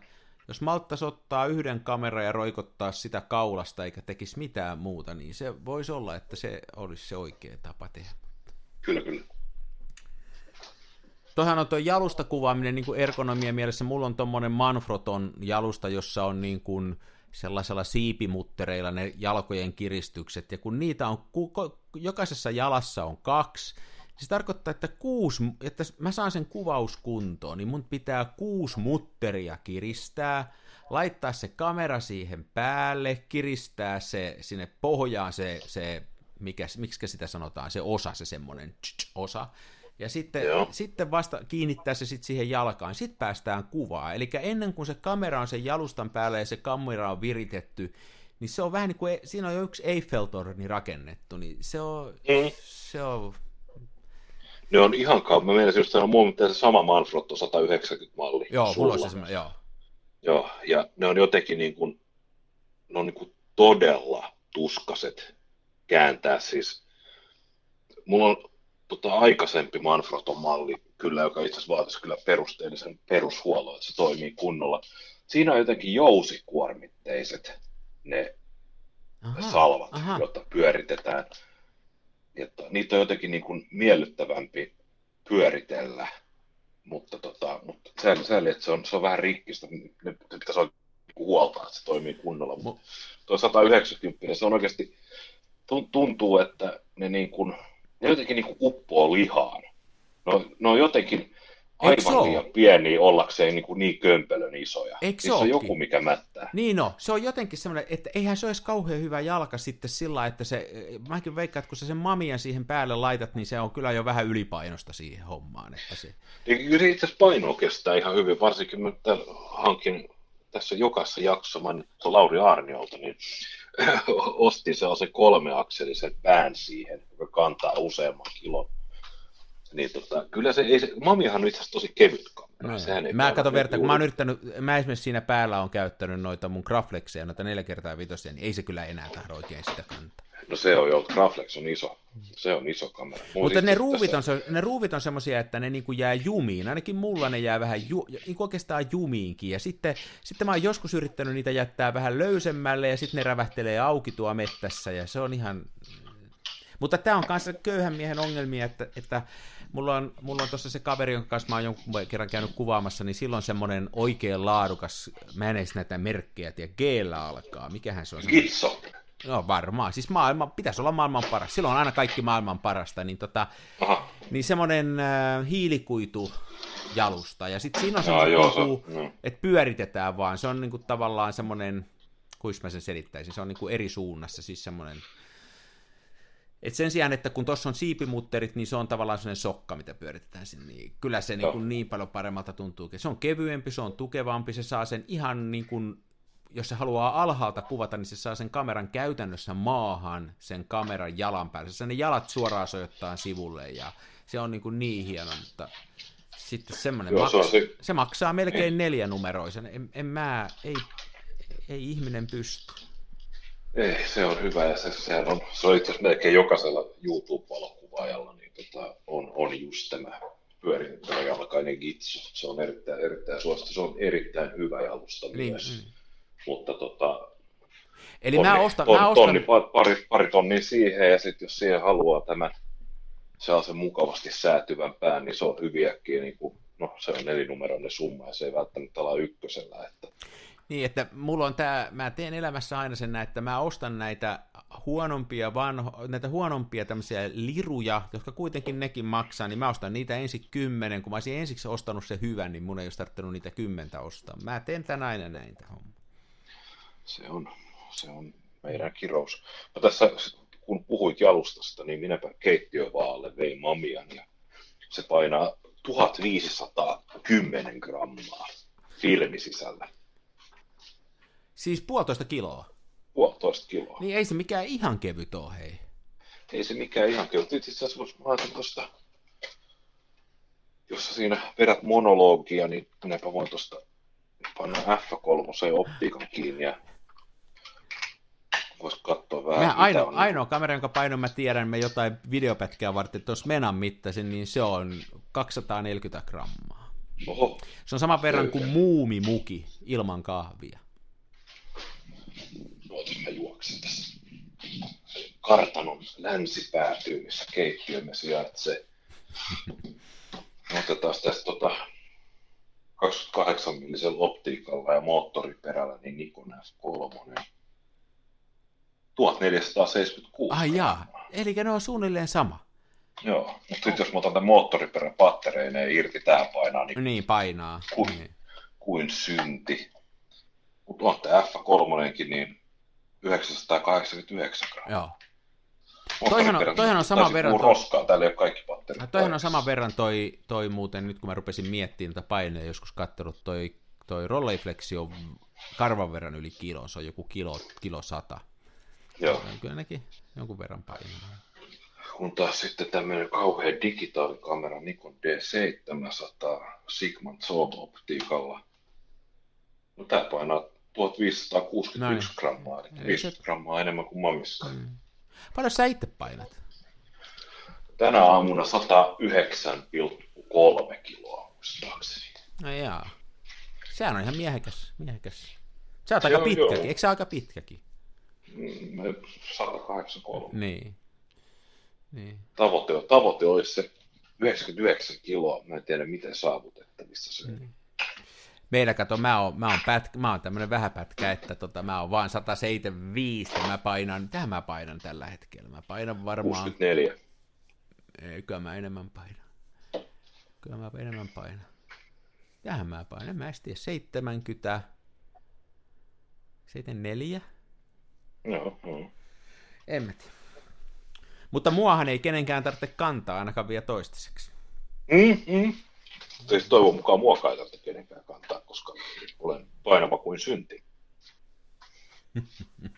jos malttaisi ottaa yhden kameran ja roikottaa sitä kaulasta eikä tekisi mitään muuta, niin se voisi olla, että se olisi se oikea tapa tehdä. Kyllä, kyllä. Toihan on tuo jalusta kuvaaminen niin kuin ergonomia mielessä. Mulla on tuommoinen Manfroton jalusta, jossa on niin kuin sellaisella siipimuttereilla ne jalkojen kiristykset, ja kun niitä on, jokaisessa jalassa on kaksi, niin se tarkoittaa, että, kuusi, että mä saan sen kuvauskuntoon, niin mun pitää kuusi mutteria kiristää, laittaa se kamera siihen päälle, kiristää se sinne pohjaan se, se mikä, miksi sitä sanotaan, se osa, se semmoinen osa, ja sitten, sitten vasta kiinnittää se sitten siihen jalkaan, sitten päästään kuvaan. Eli ennen kuin se kamera on sen jalustan päällä ja se kamera on viritetty, niin se on vähän niin kuin, e- siinä on jo yksi Eiffeltorni rakennettu, niin se on, mm. se on ne on ihan kauan. Mä meinasin just sanoa, mulla on se sama Manfrotto 190-malli. Joo, sulla. mulla on se joo. Joo, ja ne on jotenkin niin kuin, ne on niin kuin todella tuskaset kääntää siis. Mulla on tota, aikaisempi Manfroton malli, kyllä, joka itse asiassa vaatisi kyllä perusteellisen perushuollon, että se toimii kunnolla. Siinä on jotenkin jousikuormitteiset ne aha, salvat, aha. jotta pyöritetään. Että niitä on jotenkin niin kuin miellyttävämpi pyöritellä, mutta, tota, mutta sääli, sääli, että se on, se on vähän rikkistä. Ne pitäisi oikein huoltaa, että se toimii kunnolla. Mutta tuo 190, se on oikeasti, tuntuu, että ne niin kuin, ne jotenkin niin kuin uppoo lihaan. No, no jotenkin aivan liian pieniä ollakseen niin, kuin niin kömpelön isoja. Eikö se on joku, mikä mättää. Niin no, se on jotenkin semmoinen, että eihän se olisi kauhean hyvä jalka sitten sillä, että se, mäkin veikkaan, että kun sä sen mamian siihen päälle laitat, niin se on kyllä jo vähän ylipainosta siihen hommaan. Että se... Kyllä se itse asiassa painoa kestää ihan hyvin, varsinkin mä hankin tässä jokaisessa jaksossa mainittu Lauri Arniolta, niin ostin se kolmeakselisen pään siihen, joka kantaa useamman kilon. Niin tota, kyllä se, ei se, Mamihan on itse asiassa tosi kevyt kamera. Sehän ei mä katson juuri- verta, kun mä oon yrittänyt, mä esimerkiksi siinä päällä on käyttänyt noita mun Graflexeja, noita neljä kertaa vitosia, niin ei se kyllä enää tahdo oikein sitä kantaa. No se on jo, Graflex on iso. Se on iso kamera. Mulla Mutta itse ne ruuvit tässä- on, se- ne ruuvit on semmoisia, että ne niinku jää jumiin. Ainakin mulla ne jää vähän ju, niin kuin oikeastaan jumiinkin. Ja sitten, sitten mä oon joskus yrittänyt niitä jättää vähän löysemmälle ja sitten ne rävähtelee auki tuo mettässä ja se on ihan... Mutta tämä on kanssa köyhän miehen ongelmia, että, että mulla on, mulla on tuossa se kaveri, jonka kanssa mä oon jonkun kerran käynyt kuvaamassa, niin silloin semmoinen oikein laadukas, mä en edes näitä merkkejä, tiedä, g alkaa, mikähän se on? Gitso. No varmaan, siis maailman, pitäisi olla maailman paras, silloin on aina kaikki maailman parasta, niin, tota, Aha. niin semmoinen äh, hiilikuitu jalusta, ja sitten siinä on semmoinen, joo, se- niinku, joo. että pyöritetään vaan, se on niinku tavallaan semmoinen, kuinka mä sen selittäisin, se on niinku eri suunnassa, siis semmoinen, et sen sijaan, että kun tuossa on siipimutterit, niin se on tavallaan sellainen sokka, mitä pyöritetään sinne, niin kyllä se niin, kuin niin paljon paremmalta tuntuu. Se on kevyempi, se on tukevampi, se saa sen ihan niin kuin, jos se haluaa alhaalta kuvata, niin se saa sen kameran käytännössä maahan sen kameran jalan päälle. Se ne jalat suoraan sojottaa sivulle ja se on niin, kuin niin hieno, mutta sitten semmoinen Joo, maks- se se- se maksaa melkein neljänumeroisen. En, en mä, ei, ei ihminen pysty. Ei, se on hyvä ja se, sehän on, se on itse asiassa melkein jokaisella YouTube-valokuvaajalla niin tota, on, on just tämä pyörittävä jalkainen gitsu. Se on erittäin, erittäin suosittu. Se on erittäin hyvä jalusta Niin, myös. niin. Mutta tota, Eli mä ostan, ton, mä ostan, tonni, pa- pari, pari tonnia siihen ja sitten jos siihen haluaa tämän sellaisen mukavasti säätyvän pään, niin se on hyviäkin, niin kuin, no se on nelinumeroinen summa ja se ei välttämättä ala ykkösellä. Että, Niin, että mulla on tää, mä teen elämässä aina sen että mä ostan näitä huonompia, vanho, näitä huonompia tämmöisiä liruja, jotka kuitenkin nekin maksaa, niin mä ostan niitä ensin kymmenen, kun mä olisin ensiksi ostanut se hyvän, niin mun ei olisi tarvinnut niitä kymmentä ostaa. Mä teen tän aina näin tämä homma. Se on, se on meidän kirous. No tässä, kun puhuit jalustasta, niin minäpä keittiövaalle vein mamian ja se painaa 1510 grammaa filmi sisällä. Siis puolitoista kiloa. Puolitoista kiloa. Niin ei se mikään ihan kevyt ole, hei. Ei se mikään ihan kyllä. Itse asiassa jos mä laitan tuosta, jos sä siinä vedät monologia, niin minäpä voin tuosta panna F3 optiikan kiinni ja vois katsoa vähän, Mä ainoa, on. ainoa kamera, jonka painon mä tiedän, me jotain videopätkää varten tuossa menan mittaisin, niin se on 240 grammaa. Oho, Se on saman verran kuin Selkeä. muumimuki ilman kahvia. Ootas mä juoksen tässä. Kartanon länsipäätyy, missä keittiömme sijaitsee. Otetaan tästä tota 28 millisellä optiikalla ja moottoriperällä, niin Nikon F3. 1476. Ai jaa, eli ne on suunnilleen sama. Joo, mutta sitten jos mä otan tämän moottoriperän pattereineen irti, tää painaa niin Niin, painaa. Kuin- Niin. kuin synti. Mutta on tämä F3 niin 989 grammaa. Joo. Toihan on- toihan on saman Taisin verran toi- roskaa, täällä ei ole kaikki patterit. No, toihan on saman verran toi, toi muuten, nyt kun mä rupesin miettimään tätä painoja, joskus kattonut, toi, toi Rolleiflexi on karvan verran yli kilon, se on joku kilo, kilo sata. Joo, Kyllä nekin jonkun verran painaa. kun taas sitten tämmöinen kauhean digitaalikamera Nikon D700 Sigma Zoom-optiikalla. No tää painaa 1561 Näin. grammaa, eli Eli 50 se- grammaa enemmän kuin mamissa. Mm. Paljon sä itse painat? Tänä aamuna 109,3 kiloa muistaakseni. No jaa. Sehän on ihan miehekäs. miehekäs. Sä oot aika pitkäkin, joo. eikö sä aika pitkäkin? Mm, 183. Niin. niin. Tavoite, tavoite olisi se 99 kiloa. Mä en tiedä, miten saavutettavissa se on. Meillä kato, mä oon, mä oon, pät, mä oon tämmönen vähäpätkä, että tota, mä oon vaan 175 ja mä painan, mitähän mä painan tällä hetkellä? Mä painan varmaan, 64. ei, kyllä mä enemmän painan. Kyllä mä enemmän painan. Mitähän mä painan? En mä edes tiedä, 70, 74? Joo, joo. Mutta muahan ei kenenkään tarvitse kantaa ainakaan vielä toistaiseksi. Mm, mm. Siis toivon mukaan muakaan ei tarvitse kenenkään kantaa, koska olen painava kuin synti.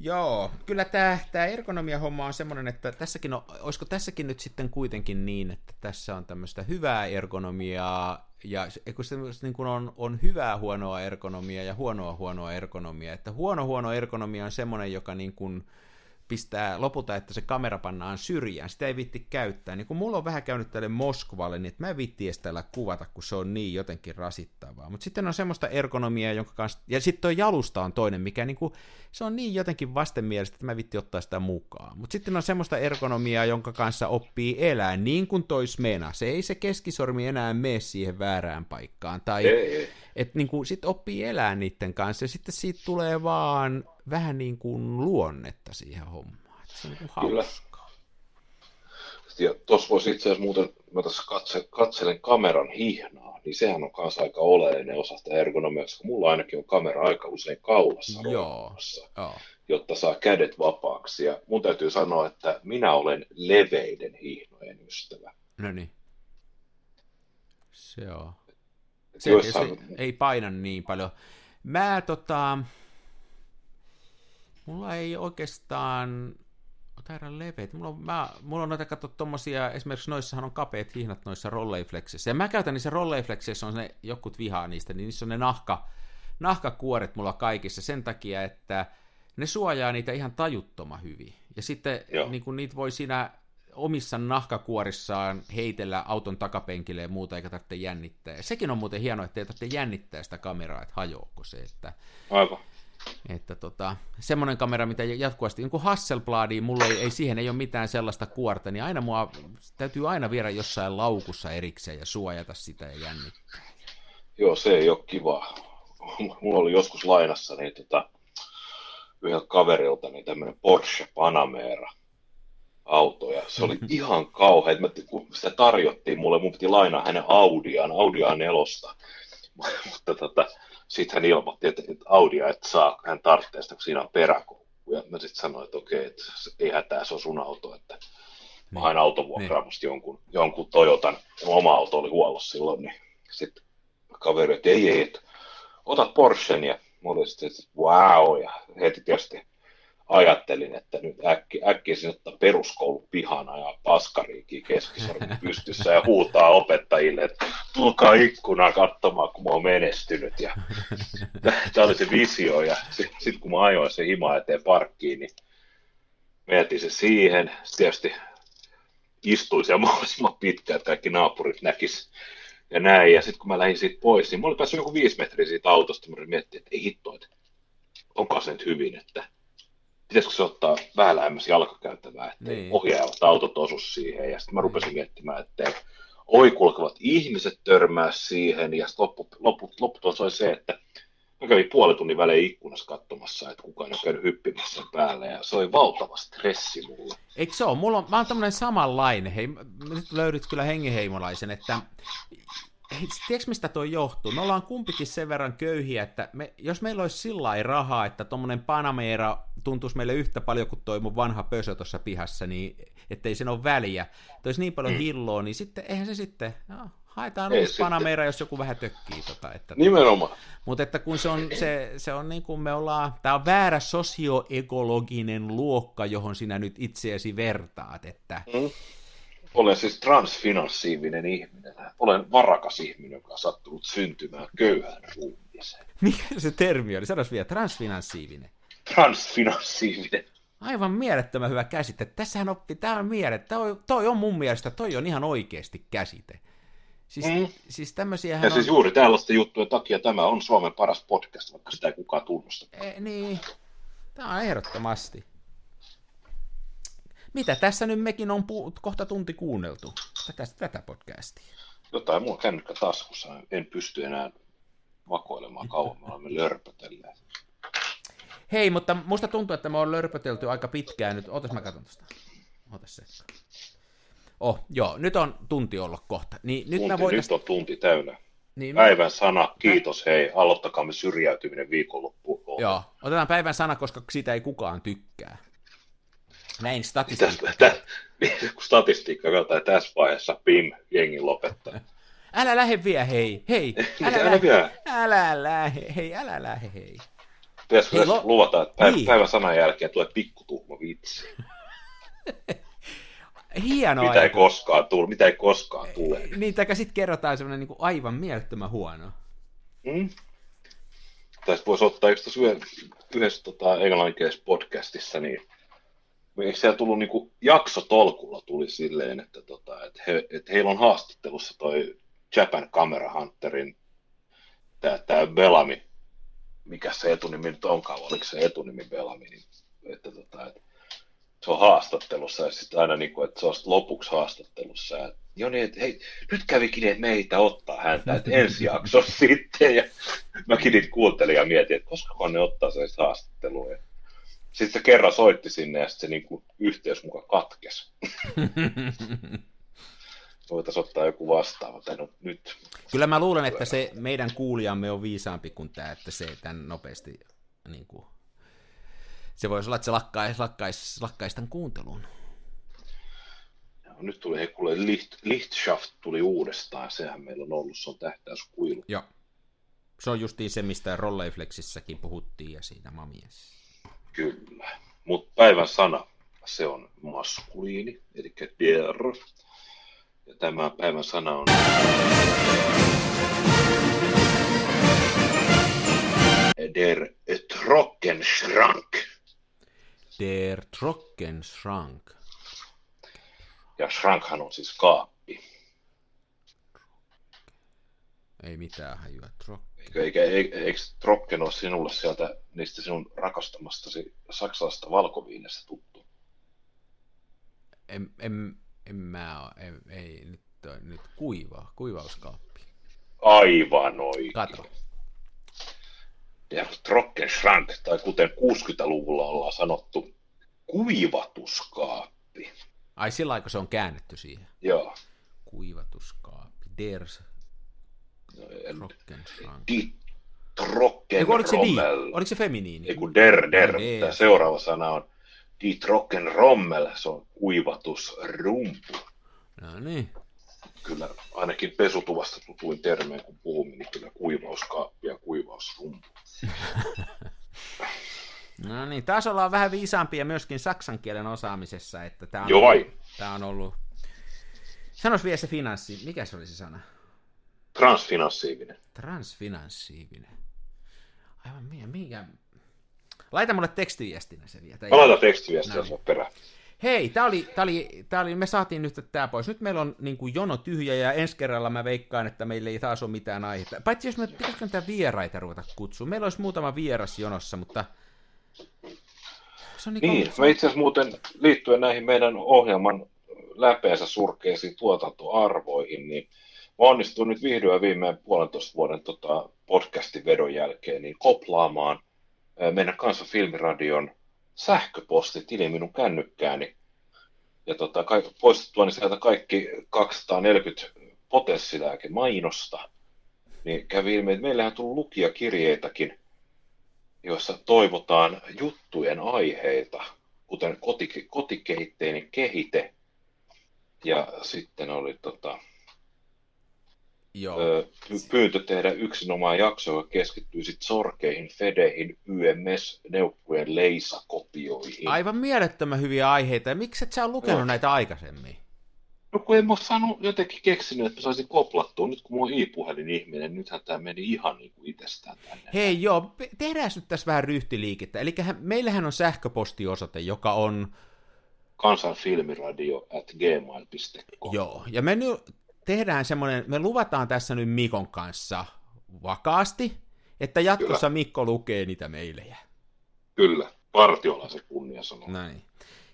Joo, kyllä tämä, tämä ergonomia-homma on semmoinen, että tässäkin on, olisiko tässäkin nyt sitten kuitenkin niin, että tässä on tämmöistä hyvää ergonomiaa, ja kun se niin kuin on, on hyvää huonoa ergonomiaa ja huonoa huonoa ergonomiaa, että huono huono ergonomia on semmoinen, joka niin kuin, pistää lopulta, että se kamera pannaan syrjään, sitä ei vitti käyttää. Niin kun mulla on vähän käynyt tälle Moskovalle, niin että mä en vitti edes täällä kuvata, kun se on niin jotenkin rasittavaa. Mutta sitten on semmoista ergonomiaa, jonka kanssa, ja sitten tuo jalusta on toinen, mikä niin kuin, se on niin jotenkin vastenmielistä, että mä vitti ottaa sitä mukaan. Mutta sitten on semmoista ergonomiaa, jonka kanssa oppii elää, niin kuin tois mena. Se ei se keskisormi enää mene siihen väärään paikkaan. Tai, että niin kuin, sit oppii elää niiden kanssa, ja sitten siitä tulee vaan vähän niin kuin luonnetta siihen hommaan. Että se on niin kuin Kyllä. Ja tuossa voisi itse asiassa muuten, mä tässä katse, katselen kameran hihnaa, niin sehän on kanssa aika oleellinen osa sitä ergonomiaa, koska mulla ainakin on kamera aika usein kaulassa Joo, joo. jotta saa kädet vapaaksi. Ja mun täytyy sanoa, että minä olen leveiden hihnojen ystävä. No niin. Se on. Se Joissain... ei paina niin paljon. Mä tota, Mulla ei oikeastaan taida leveät. Mulla on, mä, mulla on noita katso tommosia, esimerkiksi noissahan on kapeat hihnat noissa rolleiflexissä. Ja mä käytän niissä rolleiflexissä, on ne, jokut vihaa niistä, niin niissä on ne nahka, nahkakuoret mulla kaikissa sen takia, että ne suojaa niitä ihan tajuttoman hyvin. Ja sitten niin kun niitä voi siinä omissa nahkakuorissaan heitellä auton takapenkille ja muuta, eikä tarvitse jännittää. Ja sekin on muuten hienoa, että ei tarvitse jännittää sitä kameraa, että hajoako se. Että... Aivan. Että tota, semmoinen kamera, mitä jatkuvasti, niin kuin Hasselbladiin, mulla ei, ei, siihen ei ole mitään sellaista kuorta, niin aina mua täytyy aina viedä jossain laukussa erikseen ja suojata sitä ja jännittää. Joo, se ei ole kiva. Mulla oli joskus lainassa niin tota, yhdeltä kaverilta niin tämmöinen Porsche Panamera auto, ja se oli ihan kauhea. Mä, kun sitä tarjottiin mulle, mun piti lainaa hänen Audiaan, Audiaan nelosta. Mutta tota, sitten hän ilmoitti, että, että Audia et saa, hän tarvitsee sitä, kun siinä on peräkoukku. Ja mä sitten sanoin, että okei, että ei hätää, se on sun auto, että mä hain niin. autovuokraamusta niin. jonkun, jonkun Toyotan, oma auto oli huollossa silloin, niin sitten kaveri, että ei, ei, että otat Porschen, ja mä olin sitten, että wow, ja heti tietysti ajattelin, että nyt äkki, äkkiä sinne ottaa peruskoulu pihana ja paskariikin keskisormi pystyssä ja huutaa opettajille, että tulkaa ikkunaa katsomaan, kun mä oon menestynyt. Ja tämä oli se visio ja sitten sit, kun mä ajoin se hima eteen parkkiin, niin mietin se siihen. Tietysti istuin siellä mahdollisimman pitkään, että kaikki naapurit näkis ja näin. Ja sitten kun mä lähdin siitä pois, niin mulla oli päässyt joku viisi metriä siitä autosta. Mä miettin, että ei hitto, että onko se nyt hyvin, että pitäisikö se ottaa vähän lähemmäs jalkakäytävää, että niin. ohjaavat autot osu siihen. Ja sitten mä rupesin miettimään, että oikulkevat ihmiset törmää siihen. Ja loppu, loppu, lopputulos oli se, että mä kävin puoli tunnin välein ikkunassa katsomassa, että kukaan ei käynyt hyppimässä päälle. Ja se oli valtava stressi mulle. Eikö se ole? Mulla on, mä oon tämmöinen samanlainen. Hei, nyt löydyt kyllä hengenheimolaisen, että tiedätkö mistä tuo johtuu? Me ollaan kumpikin sen verran köyhiä, että me, jos meillä olisi sillä rahaa, että tuommoinen Panamera tuntuisi meille yhtä paljon kuin toi mun vanha pösö tuossa pihassa, niin ettei sen ole väliä, että olisi niin paljon mm. hilloa, niin sitten eihän se sitten, no, haetaan Ei uusi. Panamera, jos joku vähän tökkii. Tota, että, Nimenomaan. Mutta että kun se on, se, se on niin kuin me ollaan, tämä on väärä sosioekologinen luokka, johon sinä nyt itseäsi vertaat, että mm olen siis transfinanssiivinen ihminen. Olen varakas ihminen, joka on sattunut syntymään köyhän ruumiiseen. Mikä se termi oli? Sanois vielä, transfinanssiivinen. Transfinanssiivinen. Aivan mielettömän hyvä käsite. Tässähän oppi, tämä on mielet, toi, toi on mun mielestä, toi on ihan oikeasti käsite. Siis, mm. siis tämmöisiä Ja on... siis juuri tällaista juttuja takia tämä on Suomen paras podcast, vaikka sitä ei kukaan tunnusta. E, niin, tämä on ehdottomasti. Mitä tässä nyt mekin on pu- kohta tunti kuunneltu, tätä, tätä podcastia? Jotain mua kännykkä taskussa, en pysty enää vakoilemaan kauan, me olemme lörpötelleet. Hei, mutta musta tuntuu, että me on lörpötelty aika pitkään nyt. Ootas mä katson tuosta. Ootas se. Oh, joo, nyt on tunti ollut kohta. Niin, nyt, tunti, voitais... nyt on tunti täynnä. Niin, päivän sana, kiitos, hei, aloittakaamme syrjäytyminen viikonloppuun. Joo, otetaan päivän sana, koska siitä ei kukaan tykkää. Näin statistiikka. Tästä, kun statistiikka katsotaan tässä vaiheessa, pim, jengi lopettaa. Älä lähde vielä, hei, hei. Älä, älä, lähe, älä lähe, hei, älä lähe, hei. Pitäisikö Hei, tässä lo- luvata, että päivän, Niin. päivän sanan jälkeen tulee pikkutuhma vitsi. Hieno mitä ei koskaan tule, mitä ei koskaan tule. Niin, tai sitten kerrotaan semmoinen niin aivan mielettömän huono. Mm? Tästä voisi ottaa tuossa yhdessä, yhdessä tota, englanninkielisessä podcastissa, niin eikö siellä tullut niinku jaksotolkulla tuli silleen, että, tota, että, he, että heillä on haastattelussa toi Japan Camera Hunterin tämä Bellamy, mikä se etunimi nyt onkaan, oliko se etunimi Bellamy, niin, että, tota, että se on haastattelussa ja sitten aina niin kuin, että se on lopuksi haastattelussa. Ja, joo niin, että hei, nyt kävikin niin, että meitä ottaa häntä, että ensi jakso sitten. Ja mäkin niitä kuuntelin ja mietin, että koska ne ottaa sen haastattelua. Ja sitten se kerran soitti sinne ja sitten se niin kuin, yhteys mukaan katkesi. Voitaisiin ottaa joku vastaava. No, nyt. Kyllä mä luulen, että se meidän kuulijamme on viisaampi kuin tämä, että se tämän nopeasti, niin kuin, se voisi olla, että se lakkaisi, lakkaisi, lakkaisi tämän kuuntelun. Ja nyt tuli, hei kuule, Licht, Lichtschaft tuli uudestaan. Sehän meillä on ollut, se on tähtäyskuilu. Joo. Se on justiin se, mistä Rolleiflexissäkin puhuttiin ja siinä mamies. Kyllä. Mutta päivän sana, se on maskuliini, eli der. Ja tämä päivän sana on der Trockenschrank. Der Trockenschrank. Ja Schrankhan on siis kaappi. Ei mitään hajua. Trock. Eikö, eikä, eikö, eikö Trocken ole sinulle sieltä niistä sinun rakastamastasi saksalaisesta valkoviinestä tuttu? En, en, en mä oo, ei, ei nyt, nyt kuiva, kuivauskaappi. Aivan oikein. Kato. Der Trockenschrank, tai kuten 60-luvulla ollaan sanottu, kuivatuskaappi. Ai sillä kun se on käännetty siihen. Joo. Kuivatuskaappi. Der No, en- Trockenschrank. Die Trocken Eiku, oliko se? Rommel. Oliko se feminiini? Ei kun der, der. Der. Tämä seuraava sana on Die Trocken Rommel. Se on kuivatusrumpu. No niin. Kyllä ainakin pesutuvasta tutuin termeen, kun puhumme, niin kyllä kuivauskaappi ja kuivausrumpu. No niin, taas ollaan vähän viisaampia myöskin saksan kielen osaamisessa, että tämä on, Joo vai? Tämä on ollut... Sanois vielä se finanssi, mikä se oli se sana? Transfinanssiivinen. Transfinanssiivinen. Aivan mikä, mikä... Laita mulle tekstiviestinä se vielä. Mä laitan tekstiviestiä Näin. sinne perään. Hei, tää oli, tää oli, tää oli, me saatiin nyt tää pois. Nyt meillä on niin kuin jono tyhjä ja ensi kerralla mä veikkaan, että meillä ei taas ole mitään aihetta. Paitsi jos me pitäisikö niitä vieraita ruveta kutsua. Meillä olisi muutama vieras jonossa, mutta se on niin, Niin, mä itse asiassa muuten liittyen näihin meidän ohjelman läpeensä surkeisiin tuotantoarvoihin, niin mä onnistuin nyt vihdoin viimein puolentoista vuoden tota, podcastin vedon jälkeen niin koplaamaan meidän kanssa Filmiradion sähköpostitili minun kännykkääni. Ja tota, poistettua niin sieltä kaikki 240 potenssilääkemainosta, niin kävi ilmi, että meillähän on tullut lukijakirjeitakin, joissa toivotaan juttujen aiheita, kuten koti, kotikeitteinen kehite. Ja sitten oli tota, Joo. ö, py- pyyntö tehdä yksinomaan jakso, joka keskittyy sit sorkeihin, fedeihin, YMS-neukkujen leisakopioihin. Aivan mielettömän hyviä aiheita. Ja miksi et sä ole lukenut Joo. näitä aikaisemmin? No kun en mä saanut jotenkin keksinyt, että mä saisin koplattua. Nyt kun mulla on i-puhelin ihminen, nythän tämä meni ihan niin kuin itsestään tänne. Hei joo, tehdään nyt tässä vähän ryhtiliikettä. Eli meillähän on sähköpostiosoite, joka on kansanfilmiradio at gmail.com. Joo, ja me nyt tehdään semmoinen, me luvataan tässä nyt Mikon kanssa vakaasti, että jatkossa Kyllä. Mikko lukee niitä meilejä. Kyllä, Partiolla se kunnia sanoo. Näin.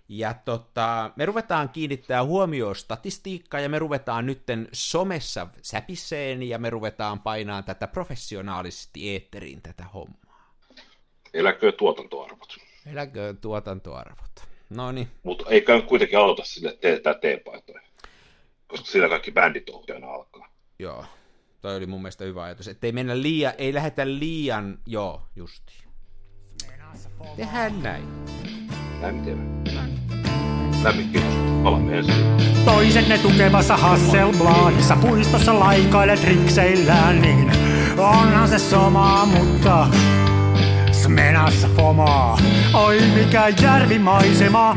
Ja tota, me ruvetaan kiinnittää huomioon statistiikkaa ja me ruvetaan nytten somessa säpiseen ja me ruvetaan painaa tätä professionaalisesti eetteriin tätä hommaa. Eläköön tuotantoarvot. Eläköön tuotantoarvot. No niin, Mutta ei käy kuitenkin auta sille teettää teepaitoja. Koska sillä kaikki bändit ohjaana alkaa. joo. Toi oli mun mielestä hyvä ajatus, ettei mennä liian, ei lähetä liian, joo, justi. Tehdään näin. Näin tiedän. Lämmin kiitos. Palaamme ensi. Toisenne tukevassa Hasselbladissa puistossa laikailet rikseillään, niin onhan se sama, mutta Smenassa fomaa, oi mikä järvimaisema.